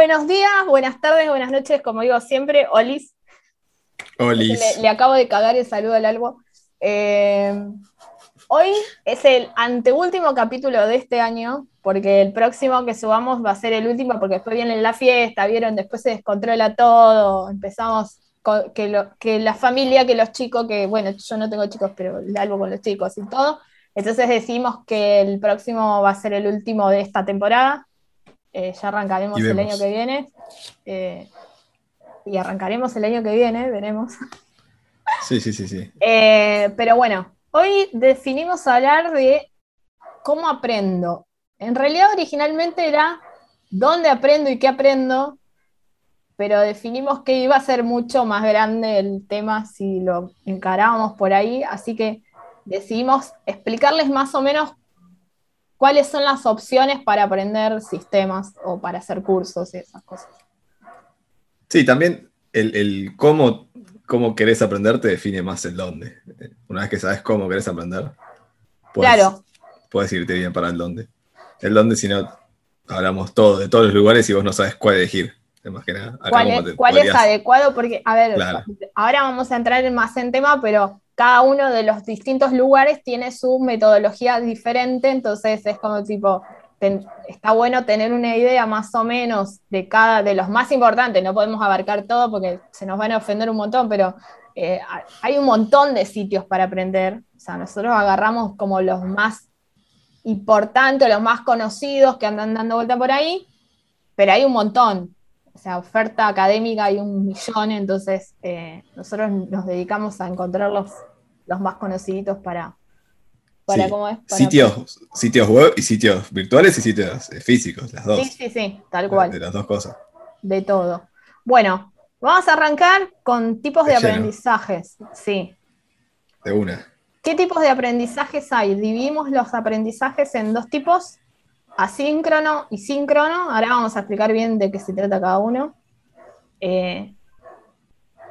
Buenos días, buenas tardes, buenas noches, como digo siempre, Olis. Olis. Le, le acabo de cagar el saludo al algo. Eh, hoy es el anteúltimo capítulo de este año, porque el próximo que subamos va a ser el último, porque después viene la fiesta, vieron, después se descontrola todo, empezamos con, que, lo- que la familia, que los chicos, que bueno, yo no tengo chicos, pero algo con los chicos y todo. Entonces decimos que el próximo va a ser el último de esta temporada. Eh, ya arrancaremos el año que viene. Eh, y arrancaremos el año que viene, veremos. Sí, sí, sí, sí. Eh, pero bueno, hoy definimos hablar de cómo aprendo. En realidad originalmente era dónde aprendo y qué aprendo, pero definimos que iba a ser mucho más grande el tema si lo encarábamos por ahí, así que decidimos explicarles más o menos cuáles son las opciones para aprender sistemas o para hacer cursos y esas cosas. Sí, también el, el cómo, cómo querés aprender te define más el dónde. Una vez que sabes cómo querés aprender, puedes, Claro, puedes irte bien para el dónde. El dónde, si no, hablamos todo, de todos los lugares y vos no sabes cuál elegir. Más que nada. Acá cuál es, te cuál es podrías- adecuado, porque, a ver, Claro. ahora vamos a entrar en más en tema, pero cada uno de los distintos lugares tiene su metodología diferente, entonces es como tipo, ten- está bueno tener una idea más o menos de cada, de los más importantes, no podemos abarcar todo porque se nos van a ofender un montón, pero eh, ha- hay un montón de sitios para aprender, o sea, nosotros agarramos como los más importantes, los más conocidos que andan dando vuelta por ahí, pero hay un montón. O sea, oferta académica hay un millón, entonces eh, nosotros nos dedicamos a encontrar los, los más conocidos para, para Sí. ¿cómo es? Para- Sitios, sitios web y sitios virtuales y sitios eh, físicos, las dos. Sí, sí, sí, tal De cual, las dos cosas. de todo. Bueno, vamos a arrancar con tipos de De aprendizajes. Sí. De una. ¿Qué tipos de aprendizajes hay? Dividimos los aprendizajes en dos tipos, asíncrono y síncrono. Ahora vamos a explicar bien de qué se trata cada uno. Eh,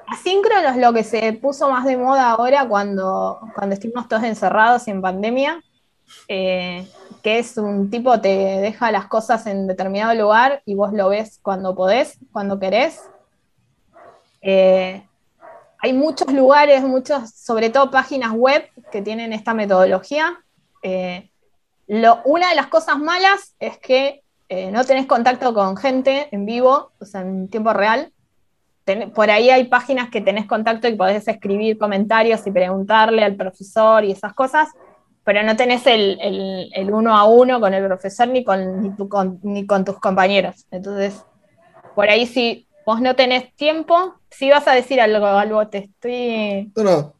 asíncrono es lo que se puso más de moda ahora cuando, cuando estuvimos todos encerrados y en pandemia, eh, que es un tipo te deja las cosas en determinado lugar y vos lo ves cuando podés, cuando querés. Eh, hay muchos lugares, muchos, sobre todo páginas web que tienen esta metodología. Eh, lo- una de las cosas malas es que eh, no tenés contacto con gente en vivo, o sea, en tiempo real. Por ahí hay páginas que tenés contacto y podés escribir comentarios y preguntarle al profesor y esas cosas, pero no tenés el uno a uno con el profesor ni con, ni, tu- con- ni con tus compañeros. Entonces, por ahí si vos no tenés tiempo, si vas a decir algo, algo te estoy... No, no,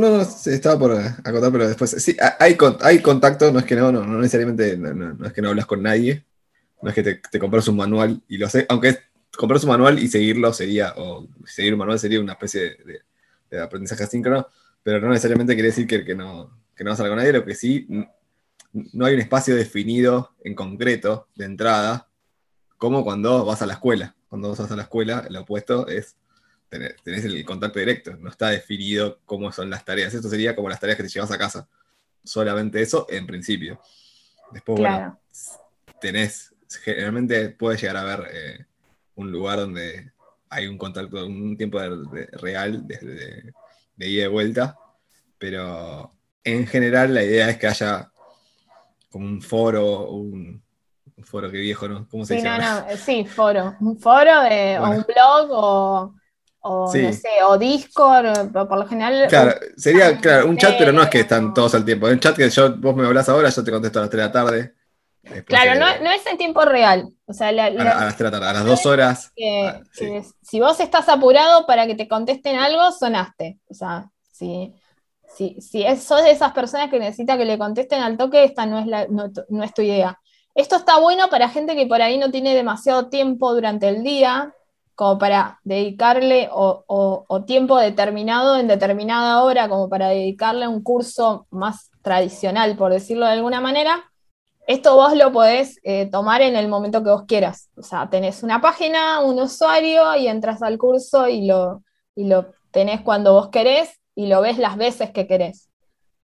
no, no, no, estaba por acotar, pero después. Sí, ha- hay, hay contacto, no es que no, no, no necesariamente, no, es que no hablas con nadie, no es que te, compras un manual y lo sé, aunque es, compras un manual y seguirlo sería, o seguir un manual sería una especie de, aprendizaje asíncrono, pero no necesariamente quiere decir que, que no, que no vas a hablar con nadie, lo que sí, no hay un espacio definido en concreto de entrada, como cuando vas a la escuela. Cuando vas a la escuela, lo opuesto es tenés el contacto directo, no está definido cómo son las tareas. Esto sería como las tareas que te llevas a casa. Solamente eso en principio. Después, Claro. bueno, tenés, generalmente puedes llegar a ver eh, un lugar donde hay un contacto, un tiempo de- de- real de, de ida y vuelta, pero en general la idea es que haya como un foro, un, un foro que viejo, ¿no? ¿Cómo se Sí, dice? no, no, eh, sí, foro. Un foro de, o un blog o, o Sí. no sé, o Discord, por, por lo general. Claro, sería claro, un chat, pero no es que están todos al tiempo. Un chat que yo, vos me hablas ahora, yo te contesto a las 3 de la tarde. Claro, no, no es en tiempo real. O sea, la- a, la- la- a las 3 de la tarde, a las 2 horas. que, ah, sí. que si vos estás apurado para que te contesten algo, sonaste. O sea, si, si, si es- sos de esas personas que necesita que le contesten al toque, esta no es, la, no, no es tu idea. Esto está bueno para gente que por ahí no tiene demasiado tiempo durante el día, como para dedicarle o, tiempo determinado en determinada hora, como para dedicarle un curso más tradicional, por decirlo de alguna manera. Esto vos lo podés eh, tomar en el momento que vos quieras. O sea, tenés una página, un usuario y entras al curso y lo, y lo tenés cuando vos querés y lo ves las veces que querés.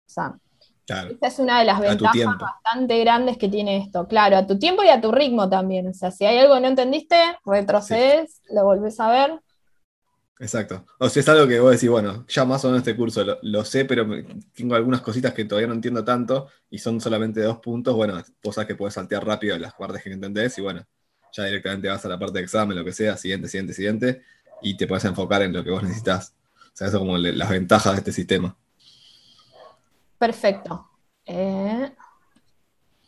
O sea, Claro. Esa es una de las ventajas bastante grandes que tiene esto. Claro, a tu tiempo y a tu ritmo también. O sea, si hay algo que no entendiste, retrocedes, lo volvés a ver. Exacto. O sea, es algo que vos decís, bueno, ya más o menos este curso lo, lo sé, pero tengo algunas cositas que todavía no entiendo tanto y son solamente dos puntos. Bueno, vos sabés que podés saltear rápido las partes que no entendés y bueno, ya directamente vas a la parte de examen, lo que sea, siguiente, siguiente, siguiente, y te podés enfocar en lo que vos necesitas. O sea, eso como le- las ventajas de este sistema. Perfecto. Eh,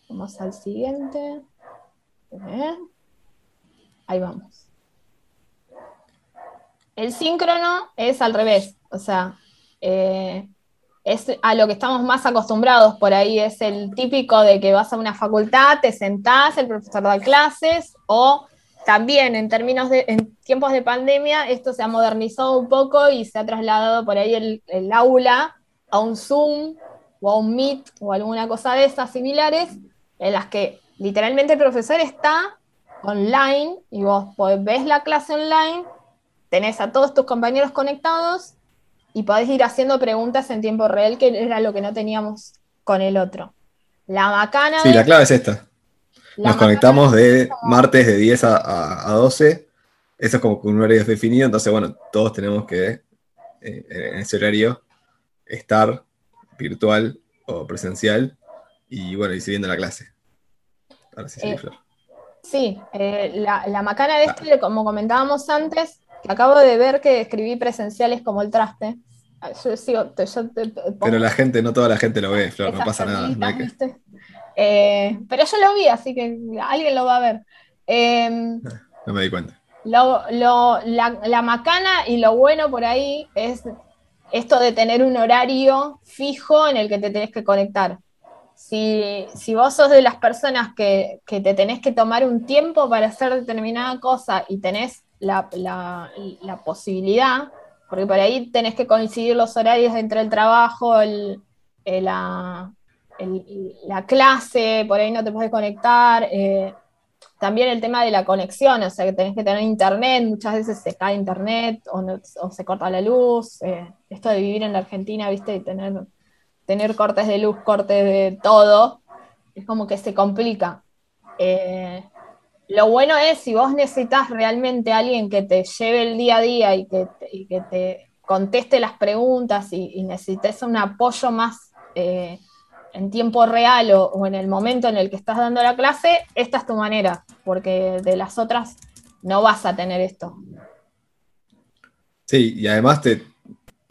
vamos al siguiente. Eh, ahí vamos. El síncrono es al revés, o sea, eh, es a lo que estamos más acostumbrados por ahí, es el típico de que vas a una facultad, te sentás, el profesor da clases, o también en términos de, en tiempos de pandemia, esto se ha modernizado un poco y se ha trasladado por ahí el, el aula a un Zoom o a un Meet o alguna cosa de esas similares, en las que literalmente el profesor está online y vos podés- ves la clase online, tenés a todos tus compañeros conectados y podés ir haciendo preguntas en tiempo real, que era lo que no teníamos con el otro. La macana Sí, de- la clave es esta. la Nos conectamos de martes de 10 a, a- a 12. Eso es como que un horario definido, entonces, bueno, todos tenemos que eh, en ese horario estar virtual o presencial y, bueno, y siguiendo la clase. Ahora sí, Eh, Flor. Sí, eh, la, la macana de este, como comentábamos antes, que acabo de ver que escribí presenciales como el traste. Ah, Yo sigo, te- yo te- te pongo Pero la gente, no toda la gente lo ve, Flor, no pasa nada. no que-. Eh, pero yo lo vi, así que alguien lo va a ver. Eh, no me di cuenta. lo- lo- la, la macana y lo bueno por ahí es esto de tener un horario fijo en el que te tenés que conectar. Si, vos sos de las personas que, te tenés que tomar un tiempo para hacer determinada cosa y tenés la, posibilidad, porque por ahí tenés que coincidir los horarios entre el trabajo, el- la clase, por ahí no te puedes conectar. eh, también el tema de la conexión, o sea, que tenés que tener internet, muchas veces se cae internet o, se corta la luz. eh, esto de vivir en la Argentina, viste, y tener, tener cortes de luz, cortes de todo, es como que se complica. Eh, lo bueno es si vos necesitas realmente a alguien que te lleve el día a día y que y que te conteste las preguntas y, y necesites un apoyo más eh, en tiempo real o, o en el momento en el que estás dando la clase, esta es tu manera, porque de las otras no vas a tener esto. Sí, y además te,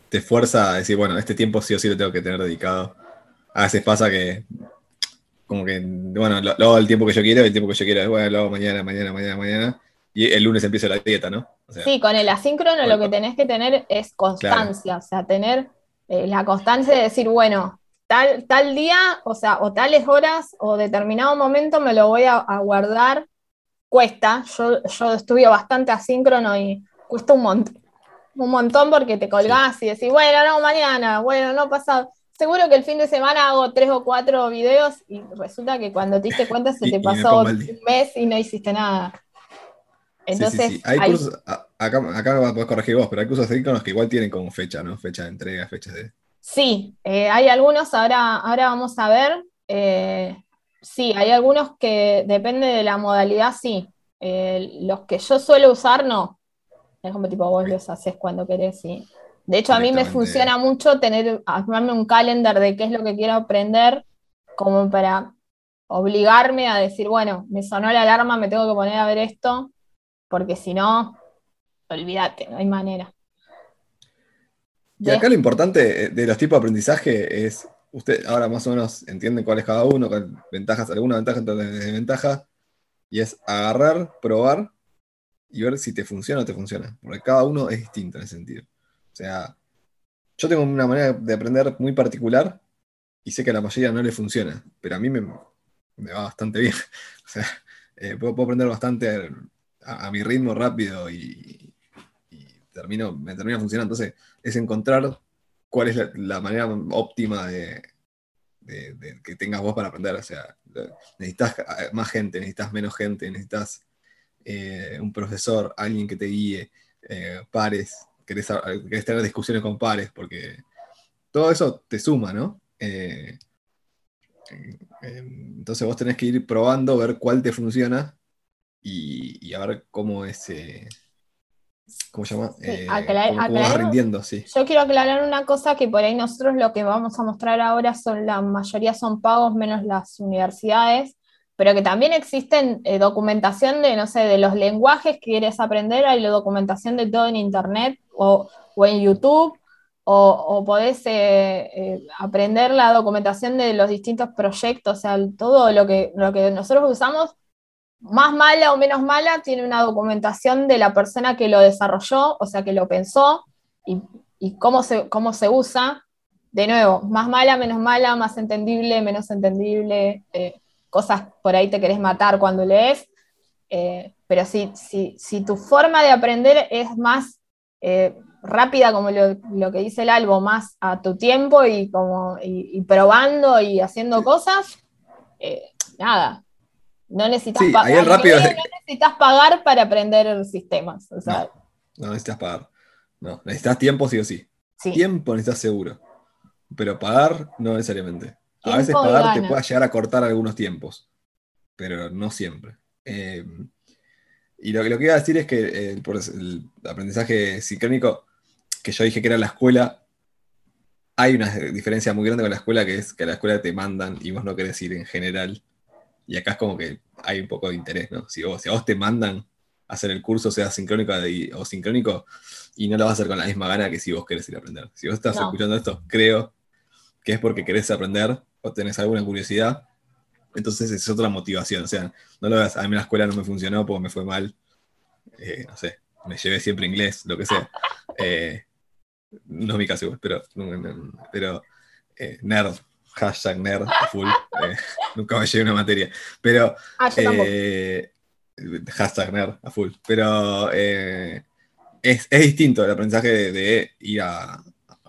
te fuerza a decir, bueno, este tiempo sí o sí lo tengo que tener dedicado. A veces pasa que, como que, bueno, lo, lo hago el tiempo que yo quiero, el tiempo que yo quiero, bueno, lo hago mañana, mañana, mañana, mañana, y el lunes empiezo la dieta, ¿no? O sea, Sí, con el asíncrono lo que tenés que tener es constancia, o sea, tener eh, la constancia de decir, bueno, tal, tal día, o sea, o tales horas o determinado momento me lo voy a, a guardar, cuesta, yo, yo estudio bastante asíncrono y cuesta un montón, un montón porque te colgás y decís, bueno, no, mañana, bueno, no pasado. Seguro que el fin de semana hago tres o cuatro videos y resulta que cuando te diste cuenta se Y- te me pasó un mes y no hiciste nada. sí, Entonces, sí. Hay cursos, acá, acá me podés corregir vos, pero hay cursos asíncronos que igual tienen como fecha, ¿no? Fecha de entrega, fecha de... Sí, eh, hay algunos, ahora, ahora vamos a ver. eh, sí, hay algunos que depende de la modalidad, sí. Eh, los que yo suelo usar, no. Es como tipo vos los haces cuando querés, sí. De hecho, a mí me funciona mucho tener, armarme un calendar de qué es lo que quiero aprender, como para obligarme a decir, bueno, me sonó la alarma, me tengo que poner a ver esto, porque si no, olvídate, no hay manera. Y acá lo importante eh, de los tipos de aprendizaje es, usted ahora más o menos entienden cuál es cada uno, con ventajas, alguna ventaja, desventajas, y es agarrar, probar y ver si te funciona o te funciona, porque cada uno es distinto en ese sentido. O sea, yo tengo una manera de aprender muy particular y sé que a la mayoría no le funciona, pero a mí me, me va bastante bien. O sea, eh, puedo, puedo aprender bastante a, a mi ritmo rápido y termino, me termina funcionando. Entonces, es encontrar cuál es la, manera óptima de, que tengas vos para aprender. O sea, necesitas eh, más gente, necesitas menos gente, necesitas eh, un profesor, alguien que te guíe, eh, pares, querés, querés tener discusiones con pares, porque todo eso te suma, ¿no? Eh, entonces vos tenés que ir probando, ver cuál te funciona y, a ver cómo es... Eh, ¿Cómo se llama? Eh, cómo, vas rindiendo, sí. Yo quiero aclarar una cosa que por ahí nosotros lo que vamos a mostrar ahora son la mayoría son pagos menos las universidades, pero que también existen eh, documentación de, no sé, de los lenguajes que quieres aprender, hay la documentación de todo en internet o, en YouTube, o, podés aprender la documentación de los distintos proyectos, o sea, todo lo que, lo que nosotros usamos más mala o menos mala, tiene una documentación de la persona que lo desarrolló, o sea, que lo pensó y, cómo, se, cómo se usa. De nuevo, más mala, menos mala, más entendible, menos entendible, eh, cosas por ahí te querés matar cuando lees. Eh, pero si, si, tu forma de aprender es más eh, rápida, como lo, que dice el albo, más a tu tiempo y, como, y probando y haciendo cosas, nada, no necesitas, pagar, para aprender sistemas. no, necesitas pagar. No, necesitas tiempo sí o sí. Tiempo necesitas seguro. Pero pagar no necesariamente. A veces pagar te puede llegar a cortar algunos tiempos. Pero no siempre. Eh, y lo, lo, que iba a decir es que eh, por el aprendizaje sincrónico, que yo dije que era la escuela, hay una diferencia muy grande con la escuela, que es que a la escuela te mandan y vos no querés ir en general. Y acá es como que hay un poco de interés, ¿no? Si, vos, a vos te mandan a hacer el curso, sea sincrónico o sincrónico, y no lo vas a hacer con la misma gana que si vos querés ir a aprender. Si vos estás escuchando esto, creo que es porque querés aprender o tenés alguna curiosidad, entonces es otra motivación. O sea, no lo veas, a mí la escuela no me funcionó porque me fue mal, eh, no sé, me llevé siempre inglés, lo que sea. Eh, no es mi caso, pero, pero eh, nerd, hashtag nerd full. Eh, nunca me llegué una materia. Pero. Ah, eh, hashtag nerd a full. Pero eh, es, distinto el aprendizaje de, ir a,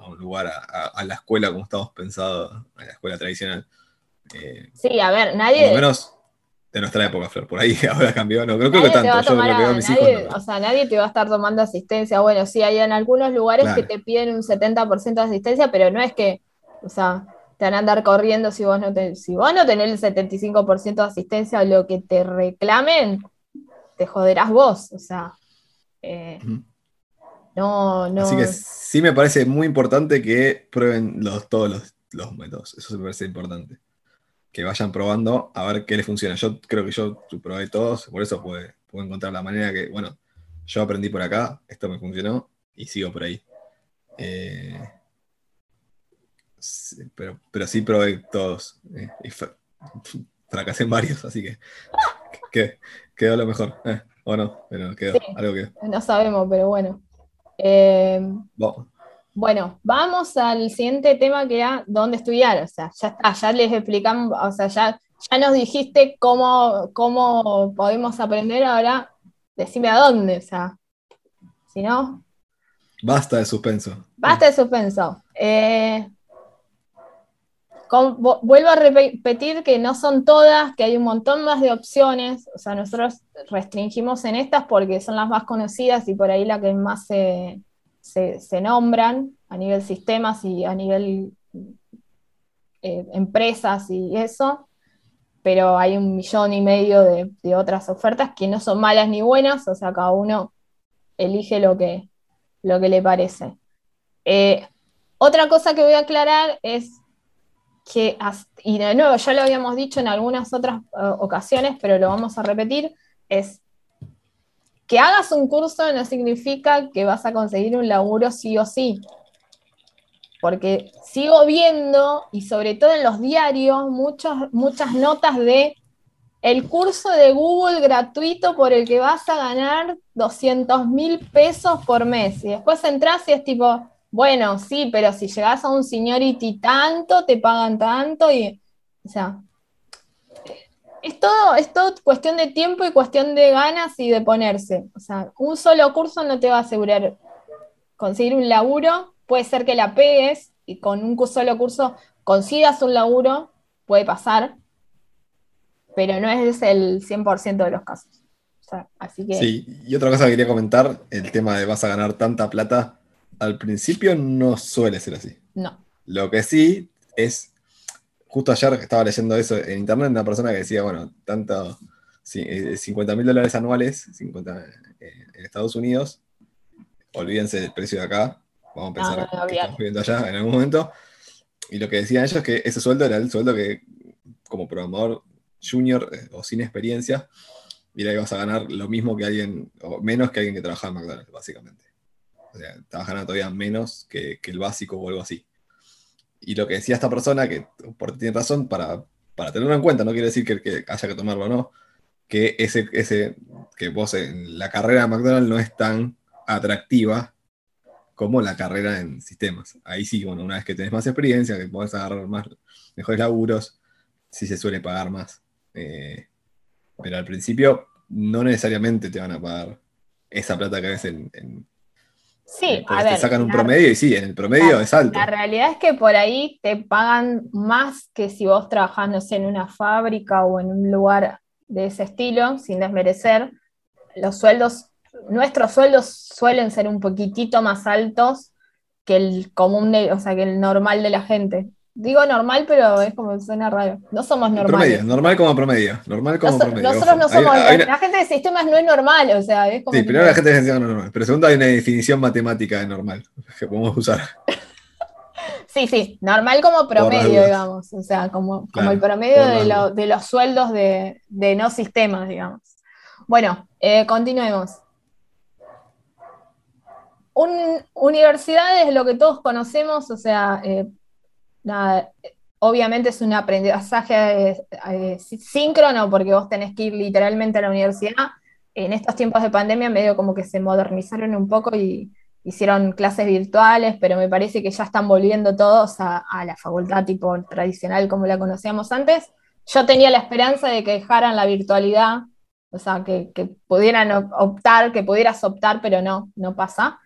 un lugar, a, la escuela como estamos pensados, a la escuela tradicional. sí, a ver, nadie. Por lo menos de nuestra época, Flor. Por ahí ahora cambió. No creo, que tanto. Yo lo que a mis nadie, O sea, nadie te va a estar tomando asistencia. Bueno, sí, hay en algunos lugares que te piden un 70% de asistencia, pero no es que. O sea, te van a andar corriendo si vos no, si vos no tenés el 75% de asistencia o lo que te reclamen, te joderás vos. O sea, eh, no, no. Así que sí me parece muy importante que prueben los, todos los, métodos. Eso me parece importante. Que vayan probando a ver qué les funciona. Yo creo que yo probé todos, por eso puedo, encontrar la manera que, bueno, yo aprendí por acá, esto me funcionó y sigo por ahí. Eh, pero, pero sí probé todos. Eh, y fracasé en varios, así que, quedó lo mejor. Eh, o no, pero quedó algo que. No sabemos, pero bueno. Eh, bueno, vamos al siguiente tema que era dónde estudiar. O sea, ya está, ya les explicamos, o sea, ya, ya nos dijiste cómo, cómo podemos aprender, ahora decime a dónde, o sea, si no. Basta de suspenso. Basta de suspenso. Eh, vuelvo a repetir que no son todas, que hay un montón más de opciones, o sea, nosotros restringimos en estas porque son las más conocidas y por ahí las que más se, nombran a nivel sistemas y a nivel eh, empresas y eso, pero hay un millón y medio de, otras ofertas que no son malas ni buenas, o sea, cada uno elige lo que, lo que le parece. Eh, otra cosa que voy a aclarar es que, y de nuevo, ya lo habíamos dicho en algunas otras eh, ocasiones, pero lo vamos a repetir, es que hagas un curso no significa que vas a conseguir un laburo sí o sí. Porque sigo viendo, y sobre todo en los diarios, muchas notas de el curso de Google gratuito por el que vas a ganar 200 mil pesos por mes. Y después entras y es tipo, bueno, sí, pero si llegas a un seniority tanto, te pagan tanto y, o sea, es todo, es todo cuestión de tiempo y cuestión de ganas y de ponerse. O sea, un solo curso no te va a asegurar conseguir un laburo. Puede ser que la pegues y con un solo curso consigas un laburo, puede pasar, pero no es el 100% de los casos. así que... Sí, y otra cosa que quería comentar, el tema de vas a ganar tanta plata, al principio no suele ser así. No. Lo que sí es, justo ayer estaba leyendo eso en internet, una persona que decía, bueno, tanto 50 mil dólares anuales 50, en Estados Unidos, olvídense del precio de acá, vamos a pensar que estamos viviendo allá en algún momento. Y lo que decían ellos es que ese sueldo era el sueldo que, como programador junior eh, o sin experiencia, mira, ibas a ganar lo mismo que alguien, o menos que alguien que trabajaba en McDonald's, básicamente. O sea, estabas ganando todavía menos que, el básico o algo así. Y lo que decía esta persona, que por tiene razón, para, para tenerlo en cuenta, no quiere decir que, que haya que tomarlo o no, que ese, ese, que vos en la carrera de McDonald's no es tan atractiva como la carrera en sistemas. Ahí sí, bueno, una vez que tenés más experiencia, que podés agarrar más, mejores laburos, sí se suele pagar más. Eh, pero al principio no necesariamente te van a pagar esa plata que ves en... sí, eh, a ver, te sacan un promedio y sí, en el promedio es alto. La realidad es que por ahí te pagan más que si vos trabajás, no sé, en una fábrica o en un lugar de ese estilo, sin desmerecer. Los sueldos, nuestros sueldos suelen ser un poquitito más altos que el común, de, o sea, que el normal de la gente. Digo normal, pero es como suena raro. No somos normales. Promedio, normal como promedio. Normal como promedio. Nosotros no somos. la gente de sistemas no es normal, o sea, es como. Sí, primero la gente de sistemas no es normal. Pero segundo, hay una definición matemática de normal que podemos usar. sí, sí, normal como promedio, digamos. O sea, como, como el promedio de, de, los sueldos de, de, no sistemas, digamos. Bueno, eh, continuemos. Un, universidad es lo que todos conocemos, o sea, eh, obviamente es un aprendizaje eh, síncrono porque vos tenés que ir literalmente a la universidad. En estos tiempos de pandemia medio como que se modernizaron un poco y hicieron clases virtuales, pero me parece que ya están volviendo todos a, la facultad tipo tradicional como la conocíamos antes. Yo tenía la esperanza de que dejaran la virtualidad, o sea, que, pudieran optar, que pudieras optar, pero no, no pasa.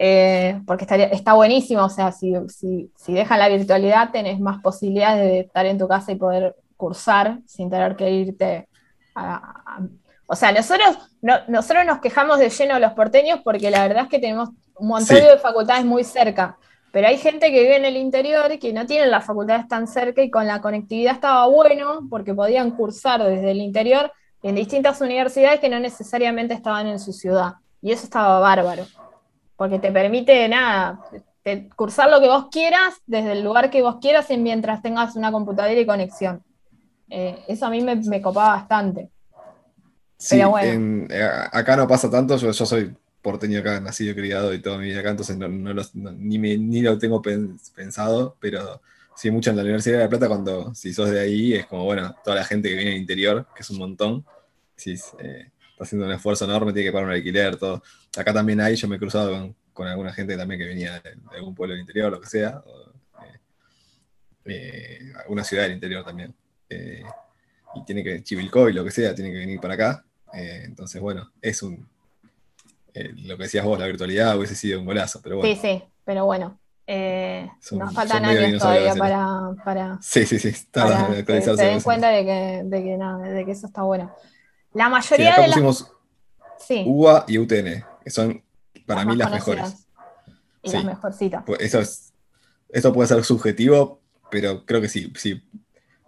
Eh, porque estaría, está buenísimo, o sea, si, si, dejan la virtualidad tenés más posibilidades de estar en tu casa y poder cursar sin tener que irte a, o sea, nosotros, nosotros nos quejamos de lleno los porteños porque la verdad es que tenemos un montón de facultades muy cerca, pero hay gente que vive en el interior y que no tienen las facultades tan cerca y con la conectividad estaba bueno porque podían cursar desde el interior en distintas universidades que no necesariamente estaban en su ciudad. Y eso estaba bárbaro porque te permite, nada, cursar lo que vos quieras desde el lugar que vos quieras y mientras tengas una computadora y conexión. Eh, eso a mí me, copaba bastante. Sí, eh, acá no pasa tanto, yo, soy porteño acá, nacido y criado y toda mi vida acá, entonces no, ni, lo tengo pensado, pero sí mucho en la Universidad de La Plata cuando, si sos de ahí, es como, bueno, toda la gente que viene del interior, que es un montón, sí, eh, está haciendo un esfuerzo enorme, tiene que pagar un alquiler, todo. Acá también hay, yo me he cruzado con, alguna gente también que venía de, algún pueblo del interior, lo que sea, eh, eh, alguna ciudad del interior también. Eh, y tiene que, Chivilcoy, lo que sea, tiene que venir para acá. entonces, bueno, es un, lo que decías vos, la virtualidad hubiese sido un golazo, pero bueno. Sí, sí, pero bueno. nos faltan años todavía para, para, Sí, sí, sí. que se den cuenta de que, de que, de que eso está bueno. La mayoría de pusimos UA y UTN, que son para mí las mejores. Y las mejorcitas. Pues eso, es, eso puede ser subjetivo, pero creo que sí. sí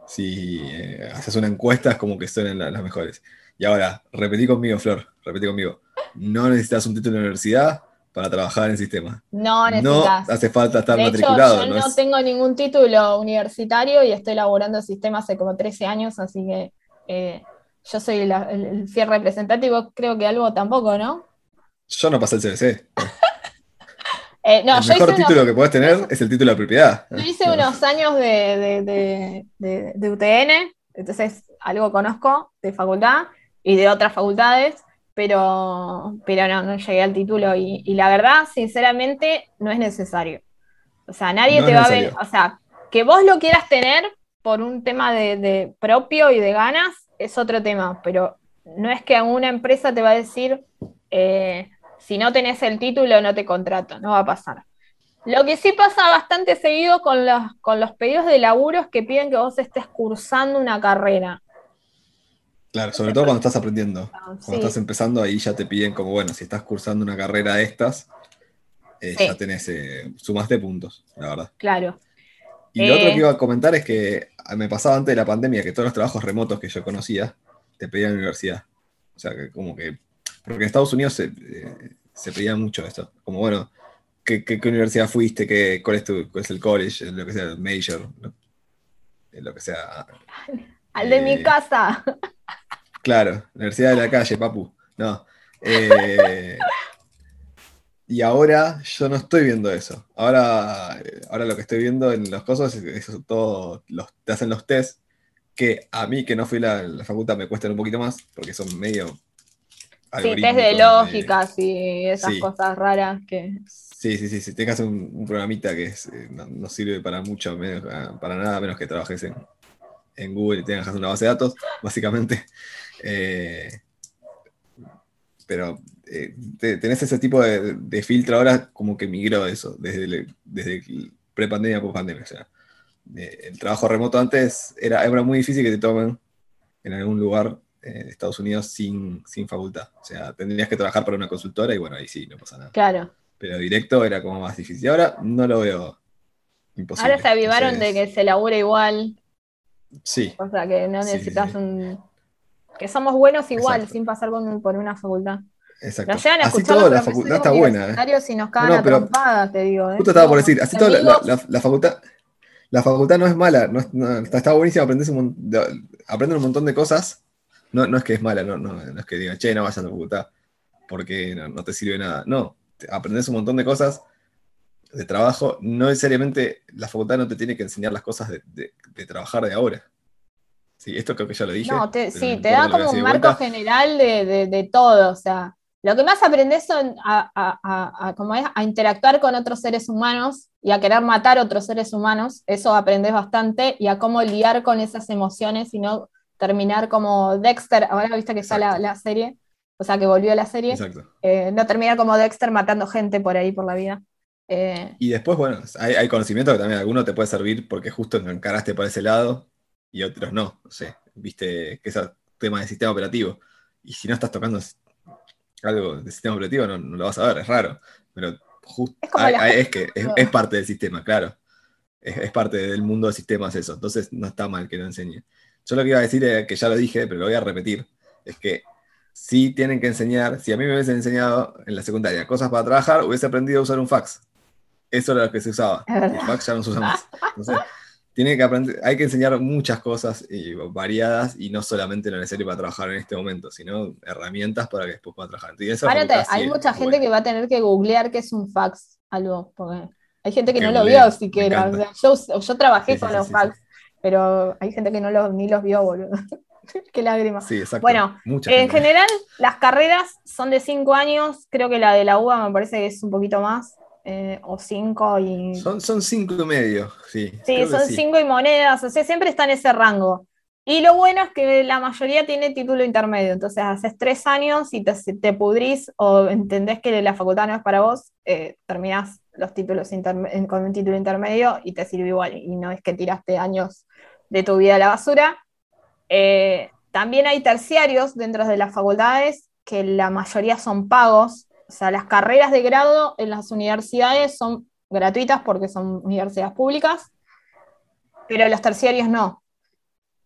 si eh, haces una encuesta es como que son las, mejores. Y ahora, repetí conmigo, Flor, repetí conmigo. No necesitas un título de universidad para trabajar en sistema. No necesitas. No hace falta estar matriculado. yo no, tengo ningún título universitario y estoy laborando en sistemas hace como 13 años, así que eh, yo soy el, fiel representante y vos creo que algo tampoco, ¿no? Yo no pasé el CBC. Eh, no, el mejor título que podés tener es el título de propiedad. Yo hice unos años de, UTN, entonces algo conozco de facultad y de otras facultades, pero, pero no, no llegué al título y, la verdad, sinceramente, no es necesario. O sea, nadie te va a ver, o sea, que vos lo quieras tener por un tema de, propio y de ganas, es otro tema, pero no es que una empresa te va a decir, eh, si no tenés el título no te contrato, no va a pasar. Lo que sí pasa bastante seguido con los, con los pedidos de laburo es que piden que vos estés cursando una carrera. Claro, sobre todo cuando estás aprendiendo. Ah, cuando estás empezando, ahí ya te piden como, bueno, si estás cursando una carrera de estas, eh, ya tenés, eh, sumaste puntos, la verdad. Claro. Y lo otro Eh. que iba a comentar es que me pasaba antes de la pandemia que todos los trabajos remotos que yo conocía te pedían universidad. O sea, que como que. Porque en Estados Unidos se, eh, se pedía mucho esto. Como, bueno, ¿qué, qué- qué universidad fuiste? ¿Qué, cuál, es tu, ¿Cuál es el college? Lo que sea, el major. Lo, lo que sea. Al de mi Eh, casa. Claro, Universidad de la calle, papu. No. eh, y ahora yo no estoy viendo eso. Ahora, ahora lo que estoy viendo en los cosas es eso, todo, los, te hacen los test que a mí que no fui a la, la facultad me cuestan un poquito más porque son medio... Sí, test de lógicas y esas Sí. cosas raras que. Sí, sí, sí, sí. Tengas un, un programita que es, eh, no, no sirve para mucho, menos- para nada, a menos que trabajes en, en Google y tengas una base de datos, básicamente. Eh, pero eh, te- tenés ese tipo de, de filtro ahora como que migró eso, desde, el- desde pre-pandemia, post-pandemia. O sea, eh, el trabajo remoto antes era, era muy difícil que te tomen en algún lugar eh, de Estados Unidos sin, sin facultad. O sea, tendrías que trabajar para una consultora y bueno, ahí sí, no pasa nada Claro. pero directo era como más difícil. Y ahora no lo veo imposible. Ahora se avivaron de que se labura igual. Sí, O sea, que no sí, necesitas sí. un. Que somos buenos igual, Exacto. sin pasar con- por una facultad. exacto. Nos llegan a Así los la facultad está buena. ¿eh? nos cagan No, pero- trompadas, te digo. ¿eh? Justo estaba por decir, así todo, la, amigos. la- la facultad. La facultad no es mala, no es- no- está, está buenísima, aprendes un, aprenden un montón de cosas. No, no es que es mala, no, no, no es que digan, che, no vayas a la facultad, porque no, no te sirve nada. No, aprendes un montón de cosas de trabajo. No necesariamente la facultad no te tiene que enseñar las cosas de, de- de trabajar de ahora. Sí, esto creo que ya lo dije. No, te- sí, te da como un marco vuelta. general de, de- de todo. O sea, lo que más aprendes son a, a- a- a- como es, a interactuar con otros seres humanos y a querer matar otros seres humanos. Eso aprendes bastante y a cómo lidiar con esas emociones y no terminar como Dexter. Ahora viste que está la, la serie, o sea, que volvió la serie. Exacto. eh, no terminar como Dexter matando gente por ahí por la vida. Eh, Y después, bueno, hay, hay conocimiento que también alguno te puede servir porque justo encaraste por ese lado y otros no. No sé, viste que es el tema de sistema operativo. Y si no estás tocando algo de sistema operativo, no, no lo vas a ver, es raro. Pero justo Es como la- es que es, es parte del sistema, claro. Es, es parte del mundo de sistemas eso. Entonces no está mal que lo enseñe. Yo lo que iba a decir, es que ya lo dije, pero lo voy a repetir, es que sí tienen que enseñar, si a mí me hubiesen enseñado en la secundaria cosas para trabajar, hubiese aprendido a usar un fax. Eso era lo que se usaba. El fax ya no se usa más. Entonces, tiene que aprender, hay que enseñar muchas cosas y variadas y no solamente lo necesario para trabajar en este momento, sino herramientas para que después pueda trabajar. Sí hay mucha buena. gente que va a tener que googlear qué es un fax, algo, porque hay gente que Que no lo vio siquiera. O sea, yo, yo trabajé Sí, sí, con los fax, pero hay gente que no los, ni los vio, boludo. qué lágrimas. Sí, exacto. Bueno, Mucha En gente. general, las carreras son de cinco años, creo que la de la UBA me parece que es un poquito más, eh, o cinco y... Son, son cinco y medio, sí. Sí, son sí. cinco y monedas, o sea, siempre está en ese rango. Y lo bueno es que la mayoría tiene título intermedio, entonces haces tres años y te, te pudrís o entendés que la facultad no es para vos, eh, terminás los títulos con un título intermedio y te sirve igual, y no es que tiraste años de tu vida a la basura. Eh, también hay terciarios dentro de las facultades, que la mayoría son pagos, o sea, las carreras de grado en las universidades son gratuitas porque son universidades públicas, pero los terciarios no.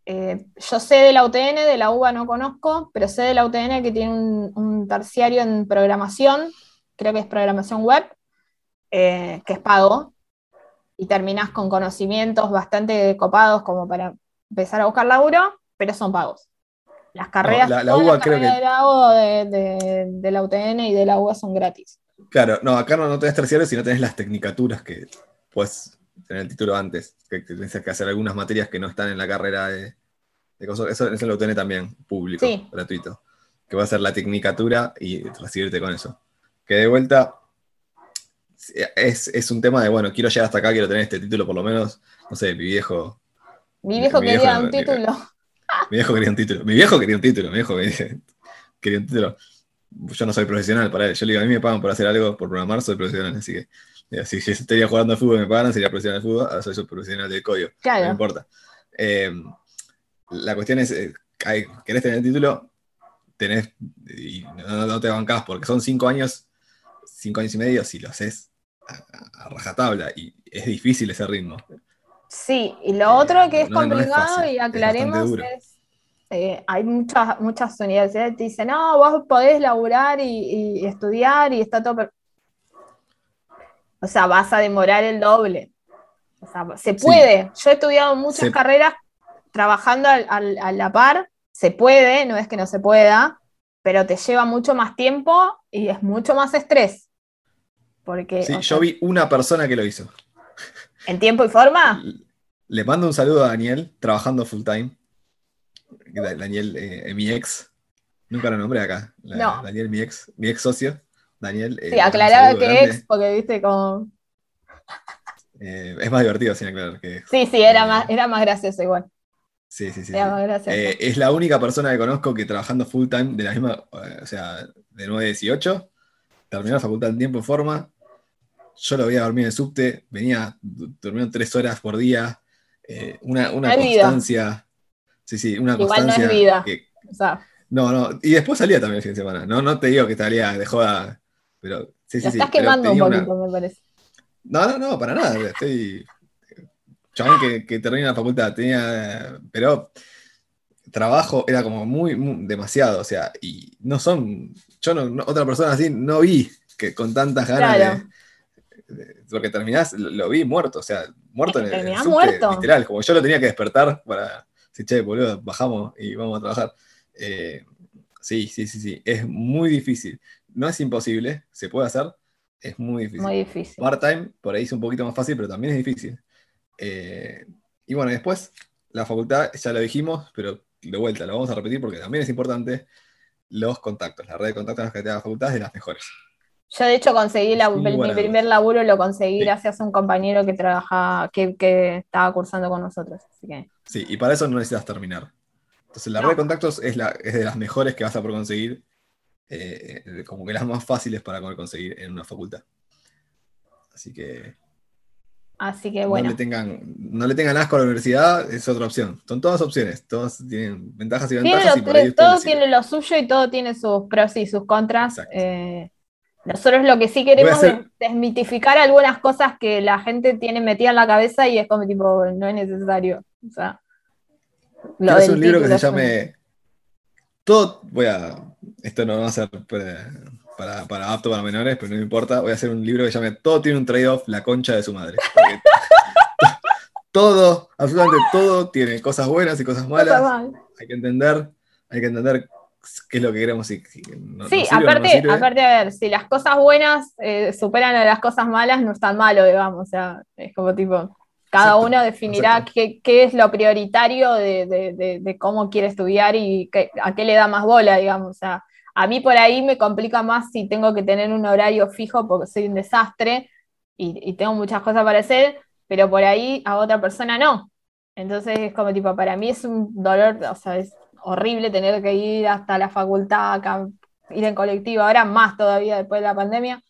Eh, yo sé de la UTN, de la UBA no conozco, pero sé de la UTN que tiene un, un terciario en programación, creo que es programación web, eh, que es pago, y terminás con conocimientos bastante copados como para empezar a buscar laburo, pero son pagos. Las carreras, la- la UBA las creo carreras que- de grado de, de- de la UTN y de la UBA son gratis. Claro, no, acá no, no tenés terciarios, sino tenés las tecnicaturas que puedes tener el título antes, que, que tenés que hacer algunas materias que no están en la carrera de, de cosas. Eso, eso lo tenés también, público, Sí. gratuito. Que va a ser la tecnicatura y recibirte con eso. Que de vuelta es, es un tema de, bueno, quiero llegar hasta acá, quiero tener este título por lo menos, no sé, mi viejo, Mi viejo Mi quería un título. mi viejo quería un título, mi viejo quería un título, mi viejo quería, quería un título. Yo no soy profesional para él, yo le digo, a mí me pagan por hacer algo, por programar, soy profesional, así que si yo estaría jugando al fútbol y me pagaran, sería profesional del fútbol, ahora soy profesional del código. no Claro. importa. Eh, la cuestión es, eh, querés tener el título, tenés, y no, no te bancás, porque son cinco años, cinco años y medio, si lo haces a, a- rajatabla, y es difícil ese ritmo. Sí, y lo otro que es no- no es complicado fácil, y es aclaremos duro. es, eh, hay muchas, muchas universidades que te dicen, no, vos podés laburar y, y estudiar y está todo... per-". O sea, vas a demorar el doble. O sea, se Sí. puede. Yo he estudiado muchas Se- carreras trabajando al- al- a la par, se puede, no es que no se pueda, pero te lleva mucho más tiempo y es mucho más estrés. Porque Sí, yo sea, vi una persona que lo hizo. en tiempo y forma, Le mando un saludo a Daniel, trabajando full time. Da- Daniel, eh, mi ex. Nunca lo nombré acá. La- No. Daniel, mi ex, mi ex socio. Daniel. eh, sí, aclaraba que grande. ex, porque viste como... Eh, es más divertido sin aclarar que ex. Sí, sí, era más, era más gracioso igual. Sí, sí, sí. Era sí. más gracioso. Es la única persona que conozco que trabajando full time de la misma, o sea, de 9 a 18, terminó la facultad en tiempo y forma. Yo lo veía dormir en el subte, venía du- durmiendo tres horas por día, eh, una, una vida. constancia. Sí, sí, una Igual no es constancia. vida. que- O sea, no, no, y después salía también el fin de semana. No, no te digo que salía de joda, pero sí, sí, sí. estás quemando un una- poquito, me parece. no, no, no, para nada. Estoy. Chabón que, que termina la facultad. Tenía. Pero trabajo era como muy, muy- demasiado. O sea, y no son. Yo no, no- otra persona así no vi que con tantas ganas Claro. De- Porque terminás, lo, lo vi muerto. O sea, muerto en que el, en el terminás subte, muerto. literal. Como yo lo tenía que despertar para. Sí, che, boludo, bajamos y vamos a trabajar. Eh, sí, sí, sí, sí. Es muy difícil. No es imposible, se puede hacer. Es muy difícil. Muy difícil. Part-time, por ahí es un poquito más fácil, pero también es difícil. Eh, y bueno, después, la facultad, ya lo dijimos, pero de vuelta, lo vamos a repetir porque también es importante, los contactos. La red de contactos que te da la facultad es de las mejores. Yo de hecho conseguí la- mi primer laburo lo conseguí Sí. gracias a un compañero que trabaja, que, que estaba cursando con nosotros. Así que Sí, y para eso no necesitas terminar. Entonces, la No. red de contactos es, la, es de las mejores que vas a poder conseguir, eh, como que las más fáciles para poder conseguir en una facultad. Así que Así que no, bueno, le tengan, no le tengan asco a la universidad, es otra opción. Son todas opciones, todas tienen ventajas y ventajas y por ahí todo tiene lo suyo y todo tiene sus pros y sus contras. Eh, nosotros lo que sí queremos hacer- es desmitificar algunas cosas que la gente tiene metida en la cabeza y es como tipo, no es necesario. O sea, lo del un libro que se es llame Todo, voy a, esto no va a ser para, para, para apto para menores, pero no me importa, voy a hacer un libro que se llame Todo tiene un trade-off, la concha de su madre. Todo, absolutamente todo tiene cosas buenas y cosas Cosa malas. mal. Hay que entender, hay que entender qué es lo que queremos y no- Sí, sirve o no aparte, aparte, a ver, si las cosas buenas eh, superan a las cosas malas, no es tan malo, digamos. O sea, es como tipo, cada Exacto, uno definirá qué, qué es lo prioritario de, de- de- de cómo quiere estudiar y qué- a qué le da más bola, digamos. O sea, a mí por ahí me complica más si tengo que tener un horario fijo porque soy un desastre y, y tengo muchas cosas para hacer, pero por ahí a otra persona no. Entonces es como tipo, para mí es un dolor, o sea, es horrible tener que ir hasta la facultad, ir en colectivo, ahora más todavía después de la pandemia,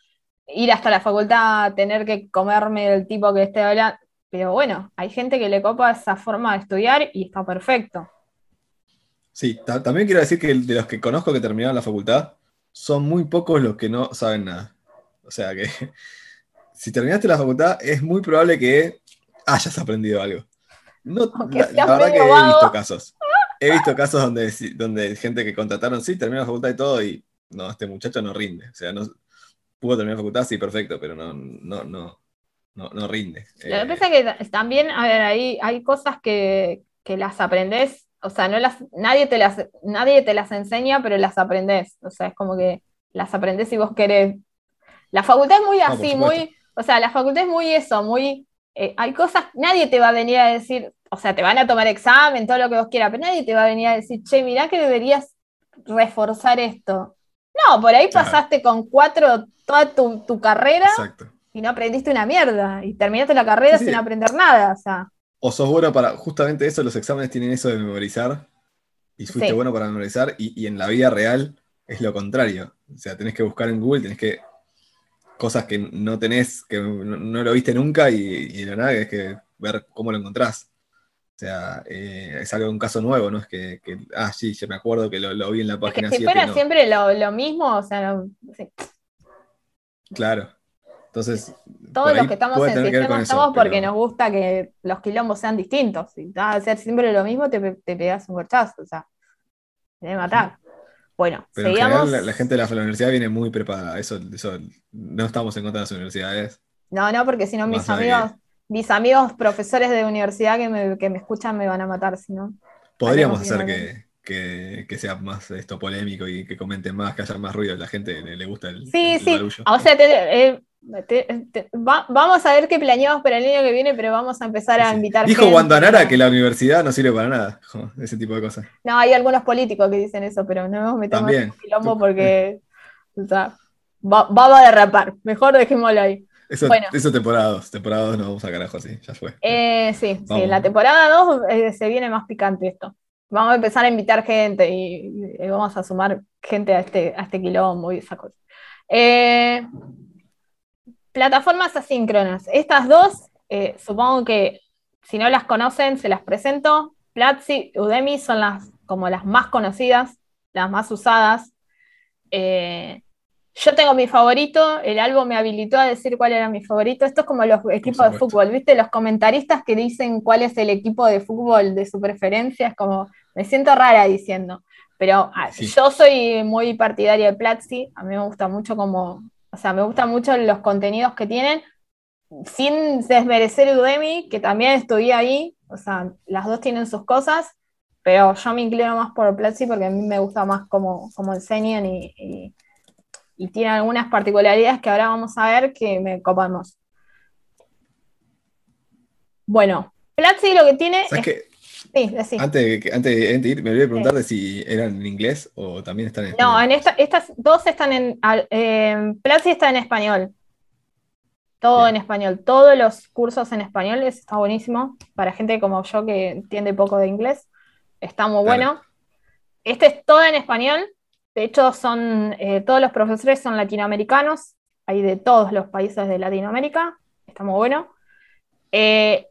ir hasta la facultad, tener que comerme el tipo que esté hablando. Pero bueno, hay gente que le copa esa forma de estudiar y está perfecto. Sí, ta- también quiero decir que de los que conozco que terminaron la facultad, son muy pocos los que no saben nada. O sea que si terminaste la facultad, es muy probable que hayas aprendido algo. No, la, verdad que he visto casos. He visto casos donde, donde gente que contrataron, sí, terminó la facultad y todo, y no, este muchacho no rinde. O sea, no pudo terminar la facultad, sí, perfecto, pero no, no, no, no, no rinde. Lo que Eh, pasa es que ta- también, a ver, ahí hay cosas que, que las aprendes, o sea, no las, nadie te las, nadie te las enseña, pero las aprendes. O sea, es como que las aprendes si vos querés. La facultad es muy por así, muy, o sea, la facultad es muy eso, muy, eh, hay cosas, nadie te va a venir a decir, o sea, te van a tomar examen, todo lo que vos quieras, pero nadie te va a venir a decir, che, mirá que deberías reforzar esto. No, por ahí Claro. pasaste con cuatro toda tu, tu carrera exacto. y no aprendiste una mierda. Y terminaste la carrera Sí, sí. sin aprender nada. O sea, O sos bueno para, justamente eso, los exámenes tienen eso de memorizar, y fuiste Sí. bueno para memorizar, y, y en la vida real es lo contrario. O sea, tenés que buscar en Google, tenés que, cosas que no tenés, que no, no lo viste nunca, y, y la nada es que ver cómo lo encontrás. O sea, eh, es algo, un caso nuevo, ¿no? Es que, que, ah, sí, yo me acuerdo que lo, lo vi en la es que página si 7, fuera no. siempre lo, lo mismo, o sea, no- sí. Claro. Entonces, todos los que estamos en sistema estamos porque pero- nos gusta que los quilombos sean distintos. Si vas a hacer siempre lo mismo, te, te pegas un corchazo, o sea, te debe matar. Bueno, Pero en seguimos. general la, la gente de la universidad viene muy preparada. Eso, eso no estamos en contra de las universidades. No, no, porque si no mis amigos, mis amigos profesores de universidad que me, que me escuchan me van a matar, si no. Podríamos hacer que, que- que sea más esto polémico y que comenten más, que haya más ruido. La gente le, le gusta el, Sí, el sí. barullo. O sea, te- eh, te- te- va- vamos a ver qué planeamos para el año que viene, pero vamos a empezar a Sí. invitar Dijo gente. Guandanara que la universidad no sirve para nada. Ese tipo de cosas. No, hay algunos políticos que dicen eso, pero no nos metemos en quilombo porque o sea, va, a derrapar. Mejor dejémoslo ahí. Eso, Bueno. eso temporada 2. Temporada 2 no vamos a carajo así. Ya fue. Eh, sí, sí, la temporada 2 se viene más picante esto. Vamos a empezar a invitar gente y, y vamos a sumar gente a este, a este quilombo y esa cosa. Eh, plataformas asíncronas. Estas dos, eh, supongo que si no las conocen, se las presento. Platzi, Udemy son las como las más conocidas, las más usadas. Eh, yo tengo mi favorito, el álbum me habilitó a decir cuál era mi favorito. Esto es como los equipos de fútbol, ¿viste? Los comentaristas que dicen cuál es el equipo de fútbol de su preferencia, es como, me siento rara diciendo. Pero ah, Sí. yo soy muy partidaria de Platzi, a mí me gusta mucho como, o sea, me gustan mucho los contenidos que tienen, sin desmerecer Udemy, que también estudié ahí, o sea, las dos tienen sus cosas, pero yo me inclino más por Platzi porque a mí me gusta más cómo, cómo enseñan y, y, y tiene algunas particularidades que ahora vamos a ver que me copamos. Bueno, Platzi lo que tiene ¿Sabes es... qué? Sí. Antes de, que- antes ir, me olvidé preguntarte si eran en inglés o también están en No, español. en esta, estas dos están en. eh, Platzi está en español. Todo Bien. en español. Todos los cursos en español. Eso está buenísimo. Para gente como yo que entiende poco de inglés. Está muy Claro. bueno. Este es todo en español. De hecho, son eh, todos los profesores son latinoamericanos. Hay de todos los países de Latinoamérica. Está muy bueno. Eh,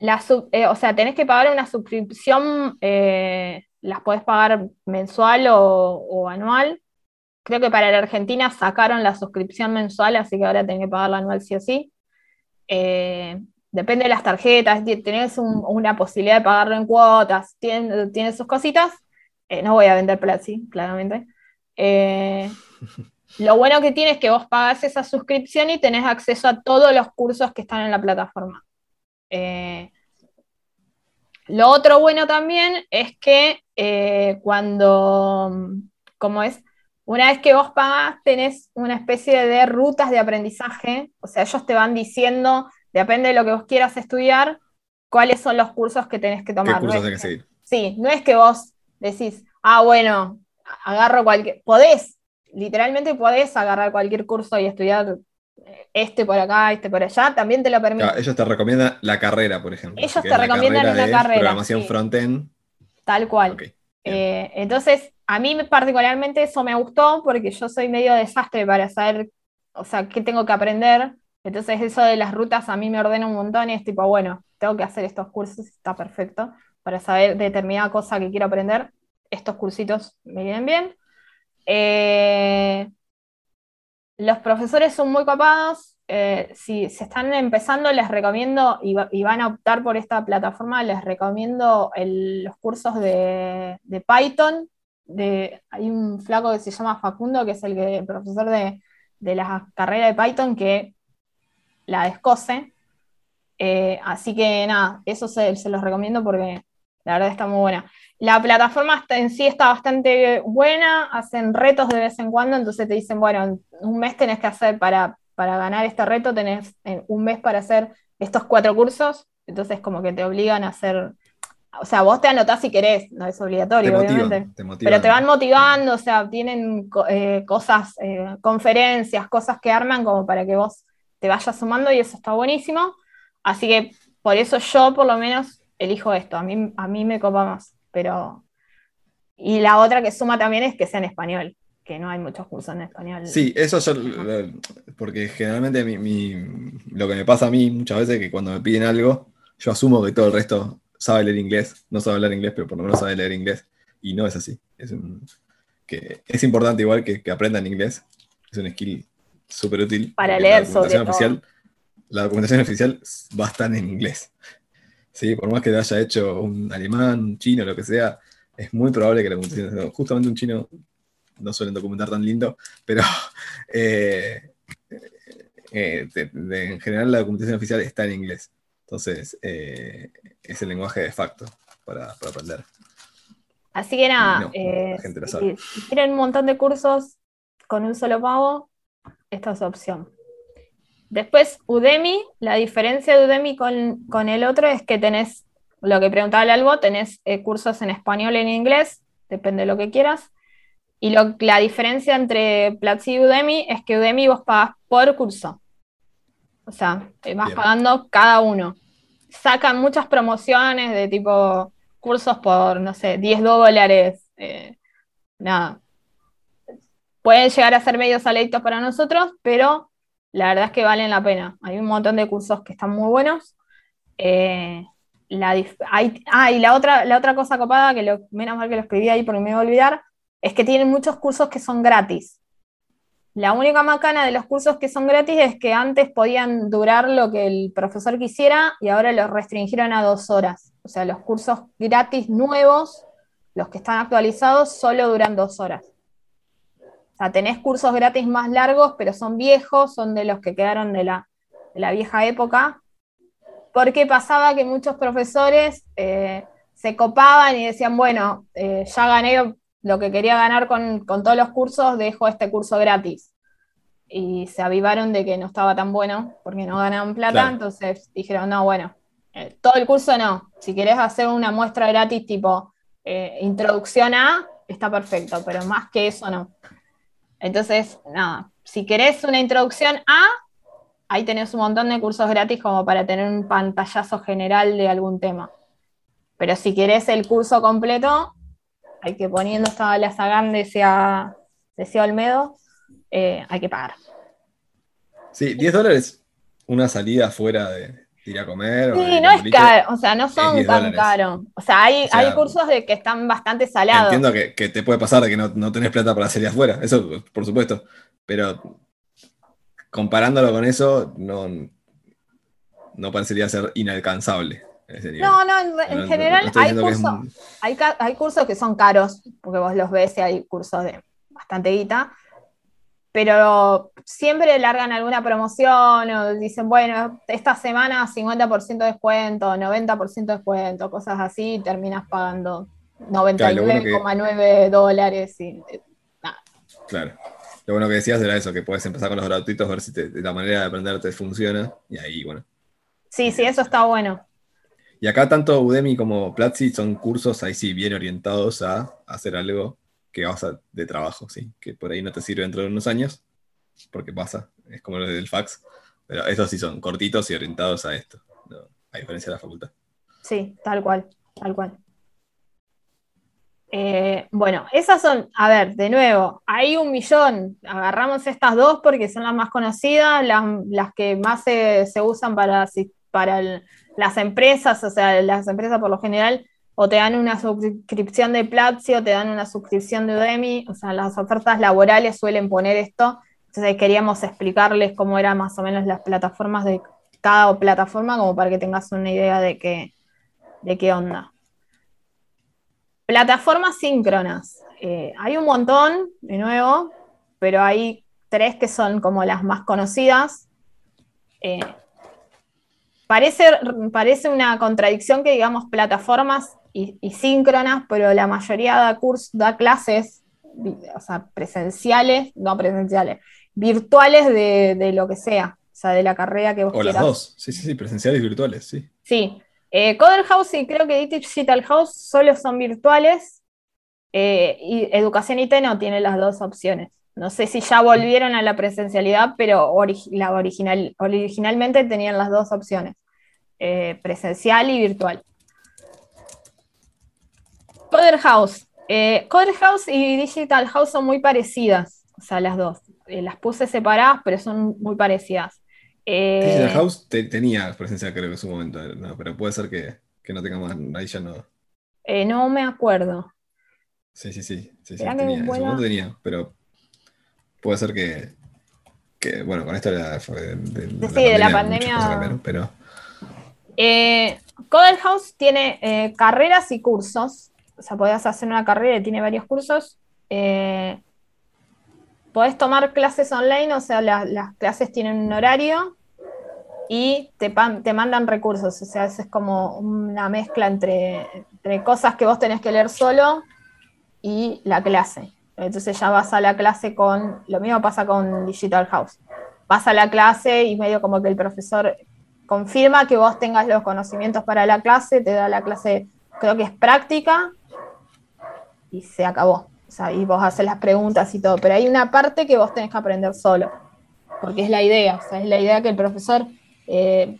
eh, o sea, tenés que pagar una suscripción, las podés pagar mensual o, anual. Creo que para la Argentina sacaron la suscripción mensual, así que ahora tenés que pagar la anual sí o sí. Depende de las tarjetas, tenés un- una posibilidad de pagarlo en cuotas, tiene sus cositas. Eh, no voy a vender Platzi, claramente. Eh, lo bueno que tiene es que vos pagás esa suscripción y tenés acceso a todos los cursos que están en la plataforma. Eh, lo otro bueno también es que cuando, como es, una vez que vos pagás, tenés una especie de rutas de aprendizaje, o sea, ellos te van diciendo, depende de lo que vos quieras estudiar, cuáles son los cursos que tenés que ¿Qué tomar. No cursos es hay que que- seguir? Sí, no es que vos decís, ah, bueno, agarro cualquier, podés, literalmente podés agarrar cualquier curso y estudiar eh, este por acá, este por allá, también te lo permite. Claro, ellos te recomiendan la carrera, por ejemplo. Ellos te recomiendan una de carrera, Programación sí. front-end. Tal cual. Eh, entonces, a mí particularmente eso me gustó porque yo soy medio desastre para saber, o sea, qué tengo que aprender. Entonces, eso de las rutas a mí me ordena un montón y es tipo, bueno, tengo que hacer estos cursos, está perfecto. Para saber determinada cosa que quiero aprender, estos cursitos me vienen bien. Eh, los profesores son muy copados. eh, si se están empezando, les recomiendo y, va- y van a optar por esta plataforma, les recomiendo los cursos de, Python. De, hay un flaco que se llama Facundo, que es el, que- profesor de, de la carrera de Python, que la descose. Eh, así que nada, eso se los recomiendo porque la verdad está muy buena. La plataforma en sí está bastante buena, hacen retos de vez en cuando, entonces te dicen, bueno, en un mes tenés que hacer para, para ganar este reto, tenés en un mes para hacer estos cuatro cursos, entonces como que te obligan a hacer, o sea, vos te anotás si querés, no es obligatorio, Te motivan, obviamente. te motivan. Pero te van motivando, o sea, tienen eh, cosas, eh, conferencias, cosas que arman como para que vos te vayas sumando y eso está buenísimo. Así que por eso yo por lo menos elijo esto, a mí, a mí me copa más. Pero... Y la otra que suma también es que sea en español, que no hay muchos cursos en español. Sí, eso yo, porque generalmente mi- mi- lo que me pasa a mí muchas veces es que cuando me piden algo, yo asumo que todo el resto sabe leer inglés, no sabe hablar inglés, pero por lo menos sabe leer inglés, y no es así. Es, un- que es importante igual que, que aprendan inglés, es un skill súper útil. Para leer la documentación sobre todo. oficial, La documentación oficial va a estar en inglés. ¿Sí? Por más que lo haya hecho un alemán, un chino, lo que sea, es muy probable que la documentación, justamente un chino no suelen documentar tan lindo, pero eh, eh, de- de- en general la documentación oficial está en inglés. Entonces, eh, es el lenguaje de facto para, para aprender. Así que nada, No, la gente lo si, sabe. si quieren un montón de cursos con un solo pago, esta es su opción. Después, Udemy, la diferencia de Udemy con, con el otro es que tenés, lo que preguntaba el Albo, tenés eh, cursos en español y en inglés, depende de lo que quieras. Y lo- la diferencia entre Platzi y Udemy es que Udemy vos pagás por curso. O sea, eh, vas Bien. pagando cada uno. Sacan muchas promociones de tipo cursos por, no sé, 10 dólares. eh, nada. Pueden llegar a ser medio saladitos para nosotros, pero la verdad es que valen la pena. Hay un montón de cursos que están muy buenos. Eh, hay- ah, y la otra, la otra cosa copada, que lo, menos mal que lo escribí ahí porque me iba a olvidar, es que tienen muchos cursos que son gratis. La única macana de los cursos que son gratis es que antes podían durar lo que el profesor quisiera y ahora los restringieron a dos horas. O sea, los cursos gratis nuevos, los que están actualizados, solo duran dos horas. O sea, tenés cursos gratis más largos, pero son viejos, son de los que quedaron de la, de la vieja época. Porque pasaba que muchos profesores eh, se copaban y decían, bueno, eh, ya gané lo que quería ganar con, con todos los cursos, dejo este curso gratis. Y se avivaron de que no estaba tan bueno porque no ganaban plata, Claro. entonces dijeron, no, bueno, eh, todo el curso no. Si querés hacer una muestra gratis tipo introducción a, está perfecto, pero más que eso no. Entonces, nada, si querés una introducción a, ahí tenés un montón de cursos gratis como para tener un pantallazo general de algún tema. Pero si querés el curso completo, hay que poniendo esta la Sagán decía, decía Olmedo, eh, hay que pagar. Sí, 10 dólares, una salida fuera de ir a comer. o Sí, ir no es caro, o sea, no son 10 tan caros. O sea, hay, O sea, hay cursos de que están bastante salados. Entiendo que, que te puede pasar de que no, no tenés plata para salir afuera, eso por supuesto, pero comparándolo con eso, no, no parecería ser inalcanzable. No, no, en, en no- general hay cursos. un- Hay, hay cursos que son caros, porque vos los ves y hay cursos de bastante guita, pero siempre largan alguna promoción o dicen, bueno, esta semana 50% de descuento, 90% de descuento, cosas así, y terminas pagando Claro, lo bueno que- 99,9 dólares. Y, eh, nada. Claro. Lo bueno que decías era eso, que puedes empezar con los gratuitos, ver si te- la manera de aprender te funciona, y ahí, bueno. Sí, sí, eso está bueno. Y acá tanto Udemy como Platzi son cursos ahí sí bien orientados a hacer algo que vas a, de trabajo, ¿sí? Que por ahí no te sirve dentro de unos años, porque pasa, es como lo del fax, pero estos sí son cortitos y orientados a esto, a diferencia de la facultad. Sí, tal cual, tal cual. Eh, bueno, esas son, a ver, de nuevo, hay un millón. Agarramos estas dos porque son las más conocidas, las, las que más se, se usan para, para las empresas, o sea, las empresas por lo general o te dan una suscripción de Platzi o te dan una suscripción de Udemy, o sea, las ofertas laborales suelen poner esto. Entonces queríamos explicarles cómo eran más o menos las plataformas de cada plataforma, como para que tengas una idea de qué, de qué onda. Plataformas síncronas. Eh, hay un montón, de nuevo, pero hay tres que son como las más conocidas. Eh, parece, parece una contradicción que digamos plataformas y, y síncronas, pero la mayoría da, cursos, da clases, o sea, presenciales, no presenciales, virtuales de, de lo que sea, o sea, de la carrera que vos O las quieras. dos, sí, sí, sí, presenciales y virtuales, sí. Sí, eh, Coder House y creo que Digital House solo son virtuales eh, y Educación IT no tiene las dos opciones. No sé si ya volvieron a la presencialidad, pero la original, originalmente tenían las dos opciones, eh, presencial y virtual. Coder House. Eh, Coder House y Digital House son muy parecidas, o sea, las dos. Eh, las puse separadas, pero son muy parecidas. Eh, Digital House te- tenía presencial creo que en su momento, no, pero puede ser que, que no tenga más, ahí ya no. no me acuerdo. Sí, sí, sí, sí, sí, en su momento tenía, pero puede ser que, que, bueno, con esto de la, de, de, sí, de la pandemia. pero... Eh, Codel House tiene eh, carreras y cursos. O sea, podés hacer una carrera y tiene varios cursos. Eh, podés tomar clases online, o sea, las clases tienen un horario y te, te, mandan recursos. O sea, es como una mezcla entre, entre cosas que vos tenés que leer solo y la clase. Entonces ya vas a la clase con, lo mismo pasa con Digital House. Vas a la clase y medio como que el profesor confirma que vos tengas los conocimientos para la clase, te da la clase, creo que es práctica, y se acabó. O sea, y vos haces las preguntas y todo. Pero hay una parte que vos tenés que aprender solo, porque es la idea. O sea, es la idea que el profesor eh,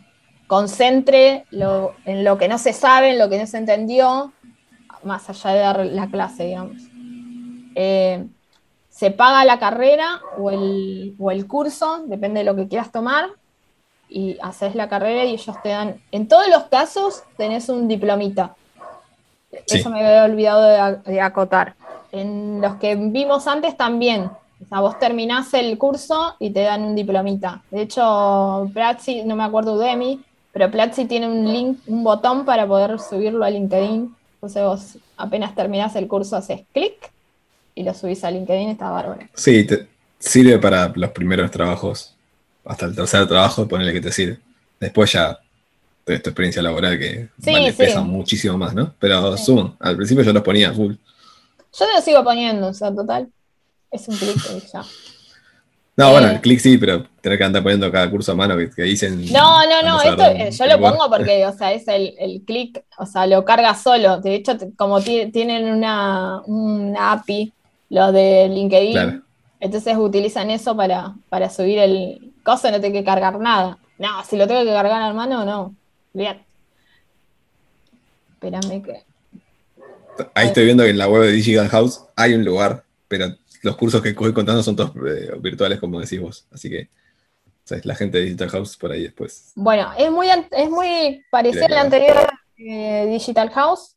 concentre en lo que no se sabe, en lo que no se entendió, más allá de dar la clase, digamos. Eh, se paga la carrera o el, curso, depende de lo que quieras tomar, y haces la carrera y ellos te dan, en todos los casos tenés un diplomita. Eso me había olvidado de, acotar. En los que vimos antes también. O sea, vos terminás el curso y te dan un diplomita. De hecho, Platzi, no me acuerdo de mí, pero Platzi tiene un link, un botón para poder subirlo a LinkedIn. Entonces vos apenas terminás el curso haces clic y lo subís a LinkedIn, está bárbaro. Sí, te sirve para los primeros trabajos. Hasta el tercer trabajo, ponele que te sirve. Después ya tu experiencia laboral que pesa muchísimo más, ¿no? Pero sumo, al principio yo los ponía full. Yo lo sigo poniendo, o sea, total. Es un clic ya. No, bueno, eh, el clic sí, pero tener que andar poniendo cada curso a mano que, dicen. No, no, no, esto yo lo pongo porque, o sea, es el, el clic, o sea, lo carga solo. De hecho, como tienen una, una API los de LinkedIn. Entonces utilizan eso para, para subir el coso, no tengo que cargar nada. No, si lo tengo que cargar a mano, no. Espérame que. Ahí estoy viendo que en la web de Digital House hay un lugar, pero los cursos que voy contando son todos eh, virtuales, como decís vos. Así que la gente de Digital House por ahí después. Bueno, es muy, es muy parecida a la anterior eh, Digital House.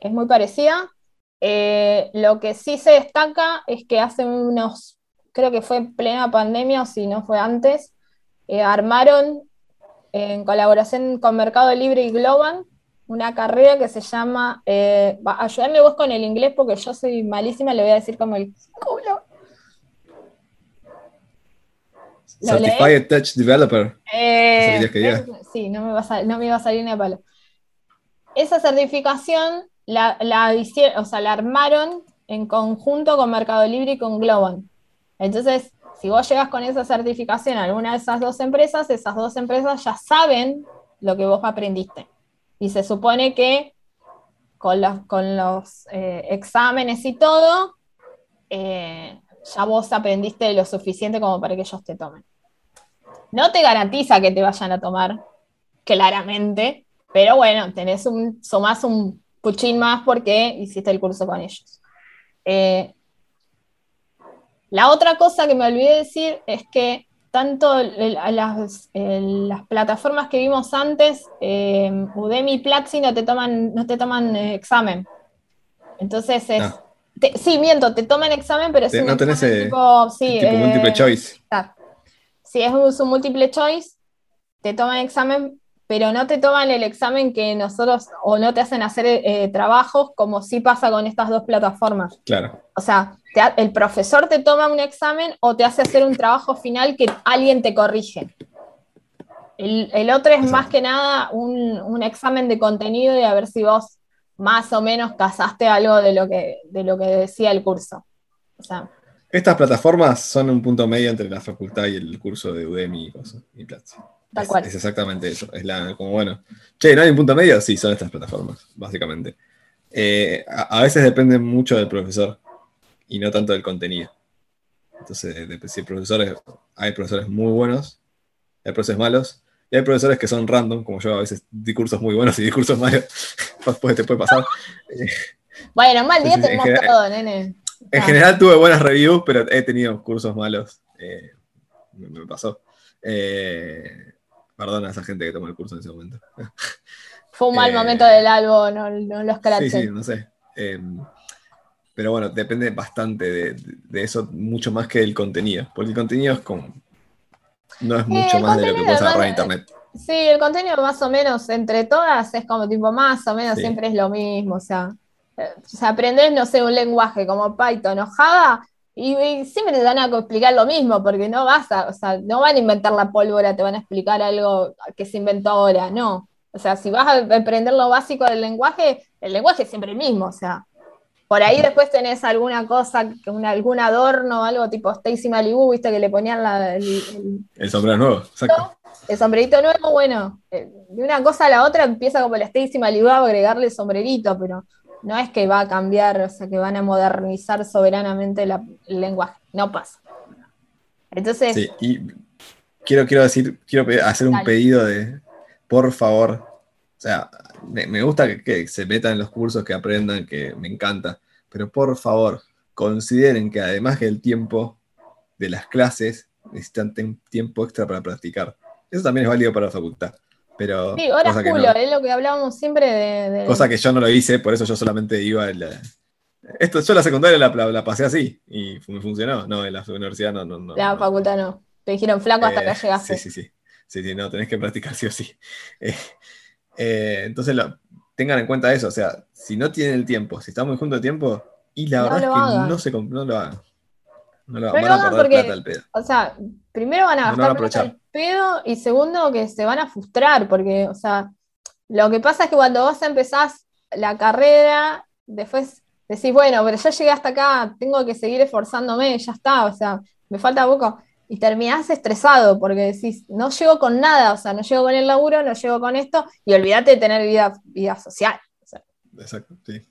Es muy parecida. Eh, lo que sí se destaca es que hace unos, creo que fue en plena pandemia o si no fue antes, eh, armaron en colaboración con Mercado Libre y Global una carrera que se llama, eh, ayúdame vos con el inglés porque yo soy malísima, le voy a decir como el culo. Certified Touch Developer. Eh, sí, no me, va a, no me iba a salir ni a palo. Esa certificación la, la, o sea, la armaron en conjunto con Mercado Libre y con Global. Entonces, si vos llegas con esa certificación a alguna de esas dos empresas, esas dos empresas ya saben lo que vos aprendiste. Y se supone que con los, con los eh, exámenes y todo, eh, ya vos aprendiste lo suficiente como para que ellos te tomen. No te garantiza que te vayan a tomar, claramente, pero bueno, tenés un, un puchín más porque hiciste el curso con ellos. Eh, la otra cosa que me olvidé decir es que tanto las, plataformas que vimos antes, eh, Udemy y Platzi no te toman, no te toman eh, examen. Entonces es. Ah. sí, miento, te toman examen, pero es un tipo, sí, tipo múltiple choice. Si es un múltiple choice, te toman examen, pero no te toman el examen que nosotros, o no te hacen hacer eh, trabajos como sí pasa con estas dos plataformas. Claro. O sea, el profesor te toma un examen o te hace hacer un trabajo final que alguien te corrige. El, otro es más que nada un, examen de contenido y a ver si vos más o menos casaste algo de lo que, de lo que decía el curso. Estas plataformas son un punto medio entre la facultad y el curso de Udemy y, y Platzi. Tal cual. Es exactamente eso. Es la, como bueno. Che, ¿no hay un punto medio? Sí, son estas plataformas, básicamente. Eh, a, veces depende mucho del profesor y no tanto del contenido. Entonces, si profesores, hay profesores muy buenos, hay profesores malos, y hay profesores que son random, como yo a veces discursos muy buenos y discursos malos, después te puede pasar. Bueno, mal día tenemos todo, nene. En general tuve buenas reviews, pero he tenido cursos malos. Eh, me, pasó. Eh, Perdona a esa gente que tomó el curso en ese momento. Fue un mal eh, momento del álbum, no, los Sí, sí, no sé. Em, pero bueno, depende bastante de, de eso, mucho más que del contenido, porque el contenido es como, no es mucho el más de lo que puedes agarrar en internet. Sí, el contenido más o menos entre todas es como tipo más o menos Sí. siempre es lo mismo, o sea, eh, o sea, no sé, un lenguaje como Python o Java y, y siempre te van a explicar lo mismo, porque no vas a, o sea, no van a inventar la pólvora, te van a explicar algo que se inventó ahora, no. O sea, si vas a aprender lo básico del lenguaje, el lenguaje es siempre el mismo, o sea, por ahí después tenés alguna cosa, una- algún adorno, algo tipo Stacy Malibu, viste, que le ponían la- el- el, El sombrero nuevo, exacto. el sombrerito nuevo, bueno, eh, de una cosa a la otra empieza como la Stacy Malibu a agregarle sombrerito, pero no es que va a cambiar, o sea, que van a modernizar soberanamente la- el lenguaje. No pasa. Entonces, Sí, y quiero, quiero decir, quiero hacer un Dale. pedido de, por favor, o sea, me, me gusta que, que se metan en los cursos, que aprendan, que me encanta, pero por favor, consideren que además del tiempo de las clases, necesitan tiempo extra para practicar. Eso también es válido para la facultad, pero sí, cosa, que culo, no- es lo que hablábamos siempre de... de- cosa que yo no lo hice, por eso yo solamente iba en la... Esto, yo la secundaria la, la- la pasé así y me funcionó. No, en la universidad no. no, no la no. facultad no. Te dijeron flaco hasta Eh, acá llegaste. Sí, sí, sí. Sí, sí, no, tenés que practicar sí o sí. Eh, eh, entonces, lo- tengan en cuenta eso. O sea, si no tienen el tiempo, si están muy juntos de tiempo, y la verdad es que hagan. no, se, no lo hagan. No lo Van a perder porque- plata al pedo. O sea, primero van a No gastar plata al pedo y segundo que se van a frustrar porque, o sea, lo que pasa es que cuando vos empezás la carrera, después decís, bueno, pero ya llegué hasta acá, tengo que seguir esforzándome, ya está, o sea, me falta poco. Y terminás estresado porque decís, no llego con nada, o sea, no llego con el laburo, no llego con esto, y olvídate de tener vida, vida social. O sea, Exacto, sí.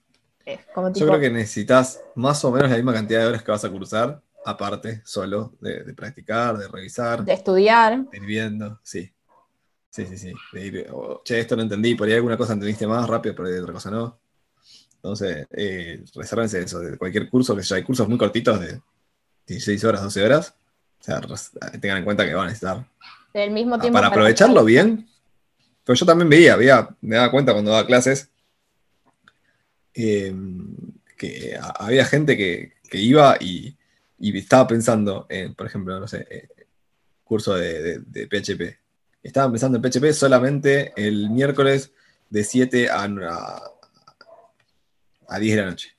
Yo creo que necesitas más o menos la misma cantidad de horas que vas a cursar, aparte, solo, de, de practicar, de revisar. de estudiar. de ir viendo, sí. Sí, sí, sí. De ir, oh, che, esto no entendí, por ahí alguna cosa entendiste más rápido, pero de otra cosa no. Entonces, eh, resérvense eso, de cualquier curso, que ya hay cursos muy cortitos de 16 horas, 12 horas. O sea, tengan en cuenta que van a necesitar. Del mismo Ah, tiempo para aprovecharlo bien. Pero yo también veía, veía, me daba cuenta cuando daba clases eh, que había gente que, que iba y, y estaba pensando en, por ejemplo, no sé, eh, curso de, de- de PHP. Estaban pensando en PHP solamente el miércoles de 7 a, a, a 10 de la noche.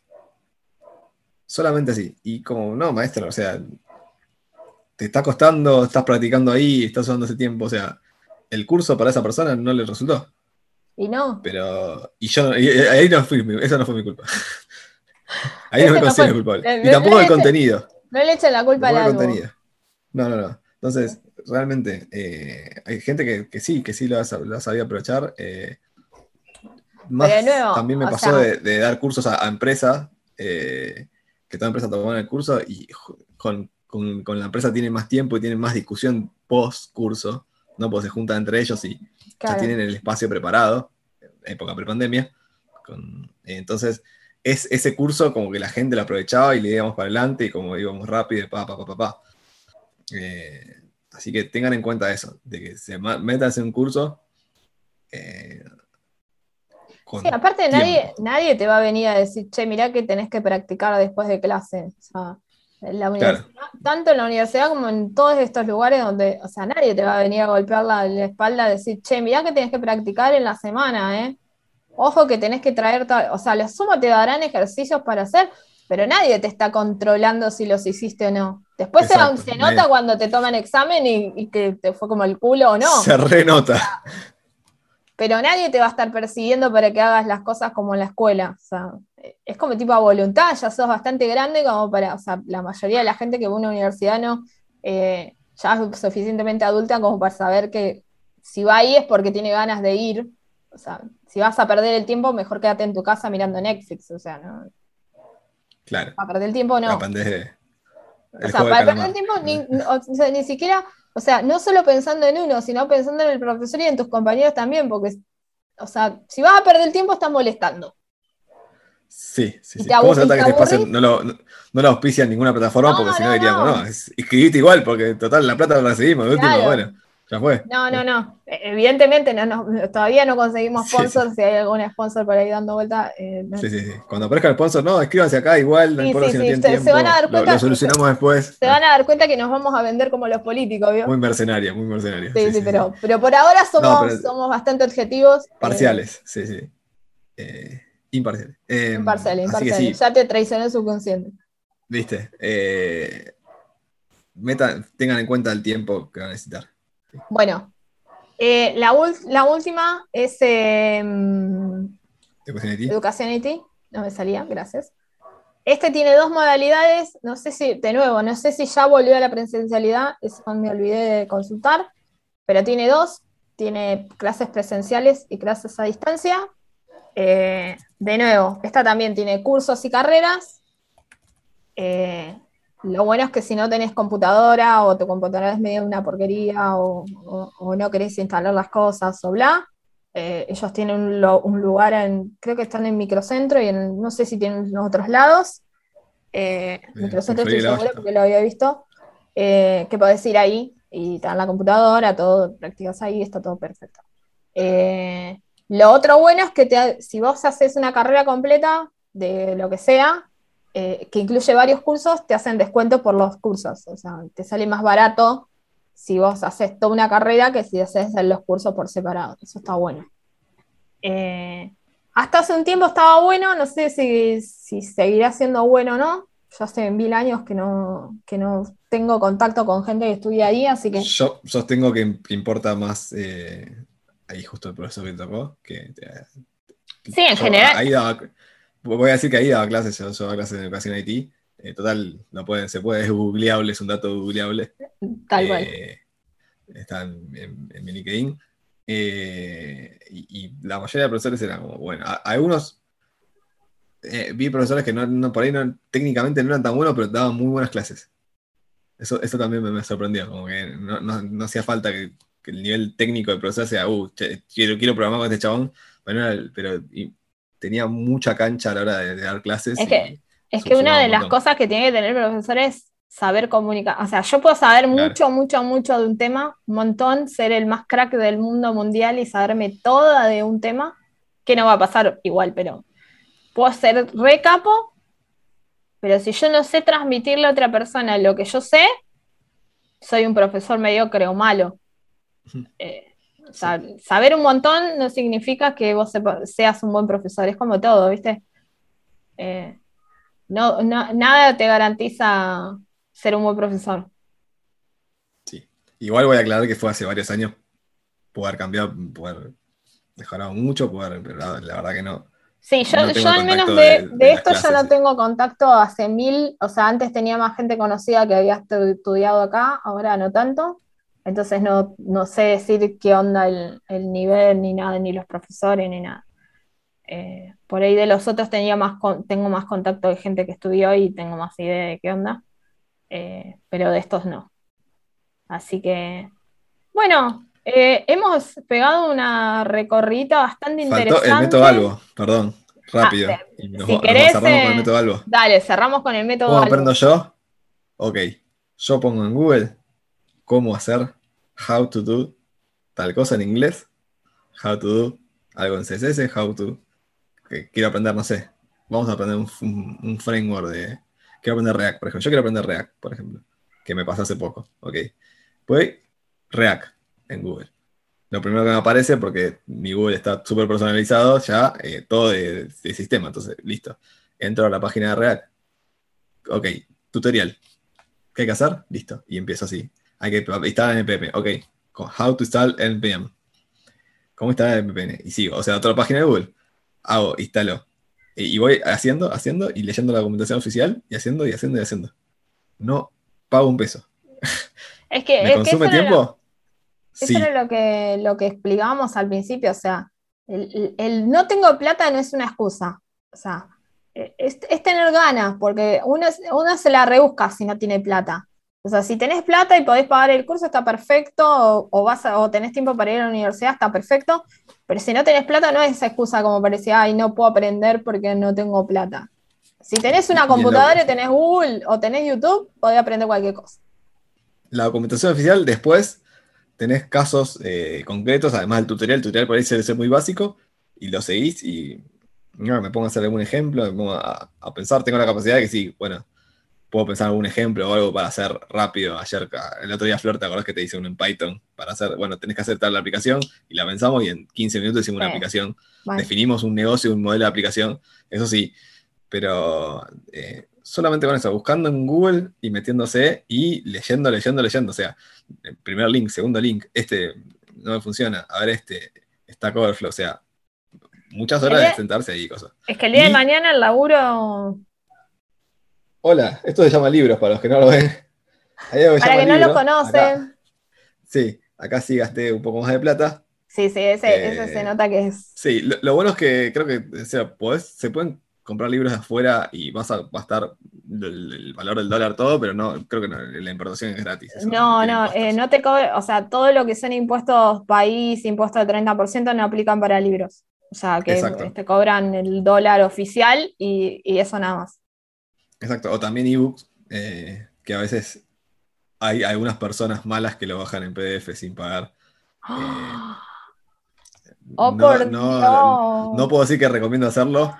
Solamente así. Y como, no, maestro, o sea, te está costando, estás practicando ahí, estás usando ese tiempo, o sea, el curso para esa persona no le resultó. Y no. Pero, y yo, y- y ahí no fui, esa no fue mi culpa. Ahí no me no considero fue- culpable. eh, Y tampoco el contenido. No le echen la culpa al contenido. No, no, no. Entonces, realmente, eh, hay gente que, que sí, que sí lo, sab- lo sabía aprovechar. eh, más, Pero de nuevo, también me pasó sea- de, de dar cursos a, a empresas, eh, que toda empresa tomaba el curso y con, con- con la empresa tienen más tiempo y tienen más discusión post curso, ¿no? Porque se juntan entre ellos y Claro. ya tienen el espacio preparado, época prepandemia. Con, eh, entonces, es ese curso como que la gente lo aprovechaba y le íbamos para adelante y como íbamos rápido, y pa, pa, pa, pa, pa. Eh, así que tengan en cuenta eso, de que se metan en un curso. eh, con Sí, aparte tiempo. nadie, nadie te va a venir a decir, che, mirá que tenés que practicar después de clase. O sea, en la universidad, tanto en la universidad como en todos estos lugares donde, o sea, nadie te va a venir a golpear la, la espalda a decir, che, mirá que tenés que practicar en la semana, ¿eh? Ojo que tenés que traer, tal-". o sea, los sumo te darán ejercicios para hacer, pero nadie te está controlando si los hiciste o no. Después se, Exacto, se nota nadie. cuando te toman examen y, y que te fue como el culo o no. Se renota. pero nadie te va a estar persiguiendo para que hagas las cosas como en la escuela. O sea, es como tipo a voluntad, ya sos bastante grande como para, o sea, la mayoría de la gente que va a una universidad no, eh, ya es suficientemente adulta como para saber que si va ahí es porque tiene ganas de ir. O sea, si vas a perder el tiempo, mejor quédate en tu casa mirando Netflix. O sea, no, Claro. para perder el tiempo no. O sea, para perder el tiempo, ni, o sea, ni siquiera, o sea, no solo pensando en uno, sino pensando en el profesor y en tus compañeros también, porque, o sea, si vas a perder el tiempo, estás molestando. Sí, sí, sí. ¿Cómo se nota que te aburrís. no lo, no, no lo auspicia en ninguna plataforma? No, porque si no diríamos, no. no, es, inscribite igual, porque total la plata la recibimos, de último, Claro. bueno. Ya fue. No, no, no. E- Evidentemente no, no- todavía no conseguimos Sí, sponsors. Si hay algún sponsor por ahí dando vuelta. eh, no- Sí, sí, sí. Cuando aparezca el sponsor, no, escríbanse acá igual, no Sí, importa sí, si no sí, tienen se- se tiempo. van a dar lo- cuenta- Lo, solucionamos después. Se van a dar cuenta que nos vamos a vender como los políticos, ¿vio? Muy mercenaria, muy mercenaria. sí, sí, pero, pero por ahora somos, pero- somos bastante objetivos. eh, Parciales, sí, sí. Eh, imparciales. Eh, imparciales, imparciales. Ya te traicionó el subconsciente. viste. eh, metan- tengan en cuenta el tiempo que van a necesitar. Bueno, eh, la, última es eh, ¿Educación IT? Educación IT. No me salía, gracias. Este tiene dos modalidades. No sé si, de nuevo, no sé si ya volvió a la presencialidad. Eso me olvidé de consultar. Pero tiene dos. Tiene clases presenciales y clases a distancia. Eh, de nuevo, esta también tiene cursos y carreras. Eh, lo bueno es que si no tenés computadora o tu computadora es medio una porquería o, o- o no querés instalar las cosas o bla, eh, ellos tienen un, lugar en, creo que están en Microcentro y en, no sé si tienen en otros lados. Eh, Bien, Microcentro estoy basta. porque lo había visto, eh, que podés ir ahí y te dan la computadora, todo, practicas ahí, está todo perfecto. Eh, lo otro bueno es que te- si vos haces una carrera completa de lo que sea, eh, que incluye varios cursos, te hacen descuento por los cursos. O sea, te sale más barato si vos haces toda una carrera que si haces los cursos por separado. Eso está bueno. Eh, hasta hace un tiempo estaba bueno, no sé si, si seguirá siendo bueno o no. Yo hace mil años que no, que no tengo contacto con gente que estudia ahí, así que Yo sostengo que importa más eh, ahí justo el profesor que tocó. Que, Sí, en yo general. Ahí daba, voy a decir que ahí daba clases, yo, yo daba clases de educación IT. Eh, total, no pueden, se puede, es googleable, es un dato googleable. tal cual. Eh, está en, en- en mi LinkedIn. Eh, y, y la mayoría de profesores eran como, bueno, a- algunos eh, vi profesores que no, no- por ahí no, técnicamente no eran tan buenos, pero daban muy buenas clases. Eso, eso también me, me sorprendió, como que no, no- no hacía falta que, que el nivel técnico del profesor sea, uh, che, quiero, quiero programar con este chabón, pero, no era- pero y tenía mucha cancha a la hora de, de dar clases. Es que- Es que una de un las cosas que tiene que tener el profesor es saber comunicar. O sea, yo puedo saber Claro. mucho, mucho, mucho de un tema, un montón, ser el más crack del mundo mundial y saberme toda de un tema, que no va a pasar igual, pero puedo ser re capo, pero si yo no sé transmitirle a otra persona lo que yo sé, soy un profesor mediocre o malo. Eh, o sea, saber un montón no significa que vos seas un buen profesor, es como todo, ¿viste? Eh, no, no- nada te garantiza ser un buen profesor. Sí. Igual voy a aclarar que fue hace varios años. Cambiado, pudo haber mejorado mucho, haber- pero la, la verdad que no. Sí, yo, No yo al menos de, de- de de las esto ya no sí. tengo contacto hace mil, o sea, antes tenía más gente conocida que había estu- estudiado acá, ahora no tanto. Entonces no, no sé decir qué onda el, el nivel, ni nada, ni los profesores, ni nada. Eh, por ahí de los otros tenía más con- tengo más contacto de gente que estudió y tengo más idea de qué onda. Eh, pero de estos no. Así que, bueno, eh, hemos pegado una recorrida bastante Faltó interesante. el método Albo, perdón, rápido. Ah, nos, si nos querés, cerramos con el método Albo. Dale, cerramos con el método ¿Cómo aprendo yo? Ok, yo pongo en Google cómo hacer, how to do, tal cosa en inglés, how to do, algo en CSS, how to, quiero aprender, no sé, vamos a aprender un, framework de, quiero aprender React, por ejemplo, yo quiero aprender React, por ejemplo, que me pasó hace poco, ok. Pues React en Google. Lo primero que me aparece, porque mi Google está súper personalizado, ya eh, todo de, de sistema, entonces, listo. Entro a la página de React. Ok, tutorial. ¿Qué hay que hacer? Listo. Y empiezo así. Hay que instalar npm. Ok. How to install npm. ¿Cómo instalar npm? Y sigo. O sea, otra página de Google. Hago, instalo. Y y voy haciendo, haciendo y leyendo la documentación oficial y haciendo y haciendo y haciendo. No pago un peso. Es que, ¿Me es que consume eso era lo- tiempo? Eso Sí. era lo que, lo que explicábamos al principio, o sea, el, el- no tengo plata no es una excusa, o sea, eh, es, es tener ganas, porque uno, uno se la rebusca si no tiene plata. O sea, si tenés plata y podés pagar el curso, está perfecto, o, o vas a- o tenés tiempo para ir a la universidad, está perfecto, pero si no tenés plata no es esa excusa como parecía, ay, no puedo aprender porque no tengo plata. Si tenés una computadora y tenés Google o tenés YouTube, podés aprender cualquier cosa. La documentación oficial después tenés casos eh, concretos, además del tutorial, el tutorial por ahí suele ser muy básico, y lo seguís y me pongo a hacer algún ejemplo, me pongo a, pensar, tengo la capacidad de que sí, bueno, puedo pensar algún ejemplo o algo para hacer rápido. Ayer, el otro día, Flor, ¿te acordás que te hice uno en Python? Para hacer, bueno, tenés que hacer tal la aplicación y la pensamos y en 15 minutos hicimos una aplicación. Definimos un negocio, un modelo de aplicación, eso sí, pero eh, solamente con eso, buscando en Google y metiéndose y leyendo, leyendo, leyendo. O sea, el primer link, segundo link, este no me funciona, a ver este, está Coverflow, o sea, muchas horas de sentarse ahí cosas. Es que el día de mañana el laburo. Hola, esto se llama libros para los que no lo ven. para que no lo conocen. sí, acá sí gasté un poco más de plata. Sí, sí, ese, se eh, nota que es. Sí, lo, bueno es que creo que o sea, se pueden comprar libros de afuera y vas a, va a estar el, valor del dólar todo, pero no, creo que la importación es gratis. no, no, eh, no te cobre, o sea, todo lo que son impuestos país, impuestos del 30% no aplican para libros. O sea, que te cobran el dólar oficial y, eso nada más. Exacto, o también ebooks, eh, que a veces hay algunas personas malas que lo bajan en PDF sin pagar. Eh, oh, por no, no, puedo decir que recomiendo hacerlo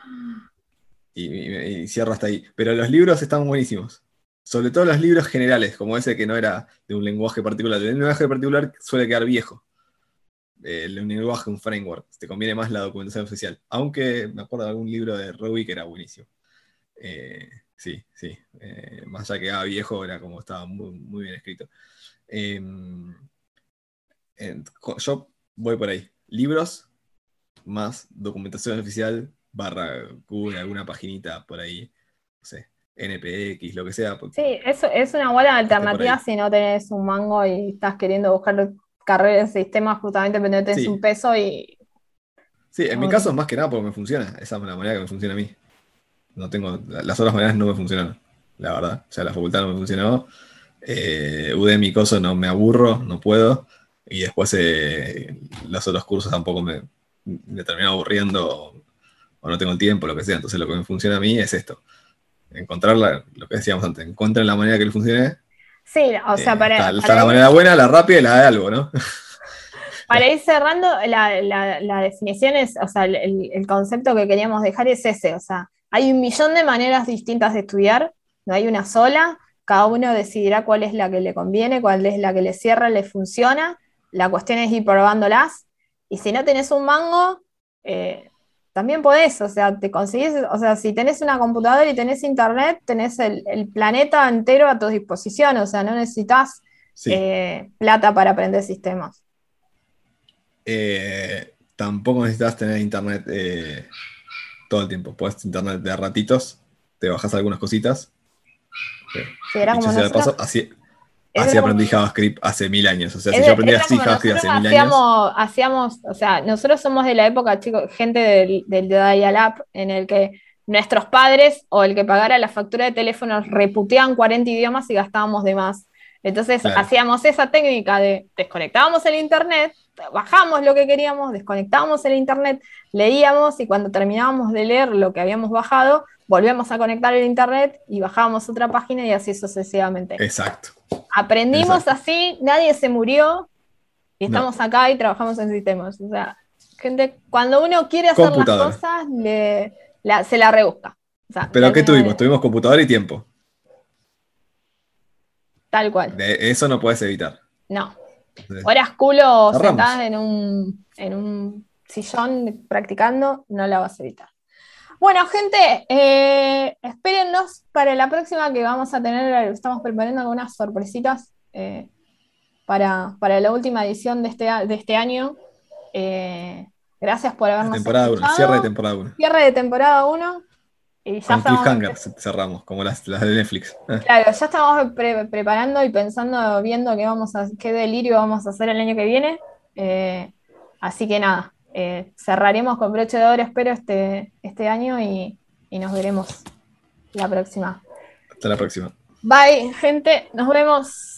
y, cierro hasta ahí. Pero los libros están buenísimos. Sobre todo los libros generales, como ese que no era de un lenguaje particular. El lenguaje particular suele quedar viejo. El lenguaje, un framework. Te conviene más la documentación oficial. Aunque me acuerdo de algún libro de Ruby que era buenísimo. Eh, sí, sí. Eh, más allá que era viejo, era como estaba muy, bien escrito. Em, yo voy por ahí. Libros más documentación oficial barra Google, alguna paginita por ahí, no sé, NPX, lo que sea. Sí, eso es una buena alternativa si no tenés un mango y estás queriendo buscar carreras de sistemas justamente pero no tenés un peso y... Sí, en mi caso más que nada porque me funciona, esa es la manera que me funciona a mí. No tengo, las otras maneras no me funcionan, la verdad. O sea, la facultad no me funcionó. Eh, Udemy coso no me aburro, no puedo. Y después eh, los otros cursos tampoco me, me terminan aburriendo o no tengo el tiempo, lo que sea. Entonces lo que me funciona a mí es esto. Encontrar lo que decíamos antes, encuentren la manera que le funcione. Sí, o sea, eh, para... Está, la manera buena, la rápida y la de algo, ¿no? Para ir cerrando, la, definición es, o sea, el, concepto que queríamos dejar es ese, o sea, hay un millón de maneras distintas de estudiar, no hay una sola, cada uno decidirá cuál es la que le conviene, cuál es la que le cierra, le funciona, la cuestión es ir probándolas, y si no tenés un mango, eh, también podés, o sea, te conseguís, o sea, si tenés una computadora y tenés internet, tenés el, planeta entero a tu disposición, o sea, no necesitas eh, plata para aprender sistemas. Eh, tampoco necesitas tener internet todo el tiempo, puedes internet de ratitos, te bajas algunas cositas. Sí, era como así, Así aprendí JavaScript hace mil años. O sea, si yo aprendí así JavaScript hace mil años. Hacíamos, o sea, nosotros somos de la época, chicos, gente del, del Dial-Up, en el que nuestros padres o el que pagara la factura de teléfono reputeaban 40 idiomas y gastábamos de más. Entonces hacíamos esa técnica de desconectábamos el internet, bajamos lo que queríamos, desconectábamos el internet, leíamos y cuando terminábamos de leer lo que habíamos bajado, volvíamos a conectar el internet y bajábamos otra página y así sucesivamente. Exacto. Aprendimos así, nadie se murió y estamos acá y trabajamos en sistemas. O sea, gente, cuando uno quiere hacer las cosas, se la rebusca. ¿Pero qué tuvimos? Tuvimos computadora y tiempo. Tal cual. De eso no puedes evitar. No. Horas culo sentadas en un, en un sillón practicando, no la vas a evitar. Bueno, gente, eh, espérennos para la próxima que vamos a tener, estamos preparando algunas sorpresitas eh, para, la última edición de este, de este año. Eh, gracias por habernos temporada cierre de temporada 1. Cierre de temporada 1. Y ya Con estamos, cerramos, como las, de Netflix. Claro, ya estamos preparando y pensando, viendo qué, vamos a, qué delirio vamos a hacer el año que viene. así que nada, eh, cerraremos con broche de oro, espero, este, este año y, y nos veremos la próxima. Hasta la próxima. Bye, gente. Nos vemos.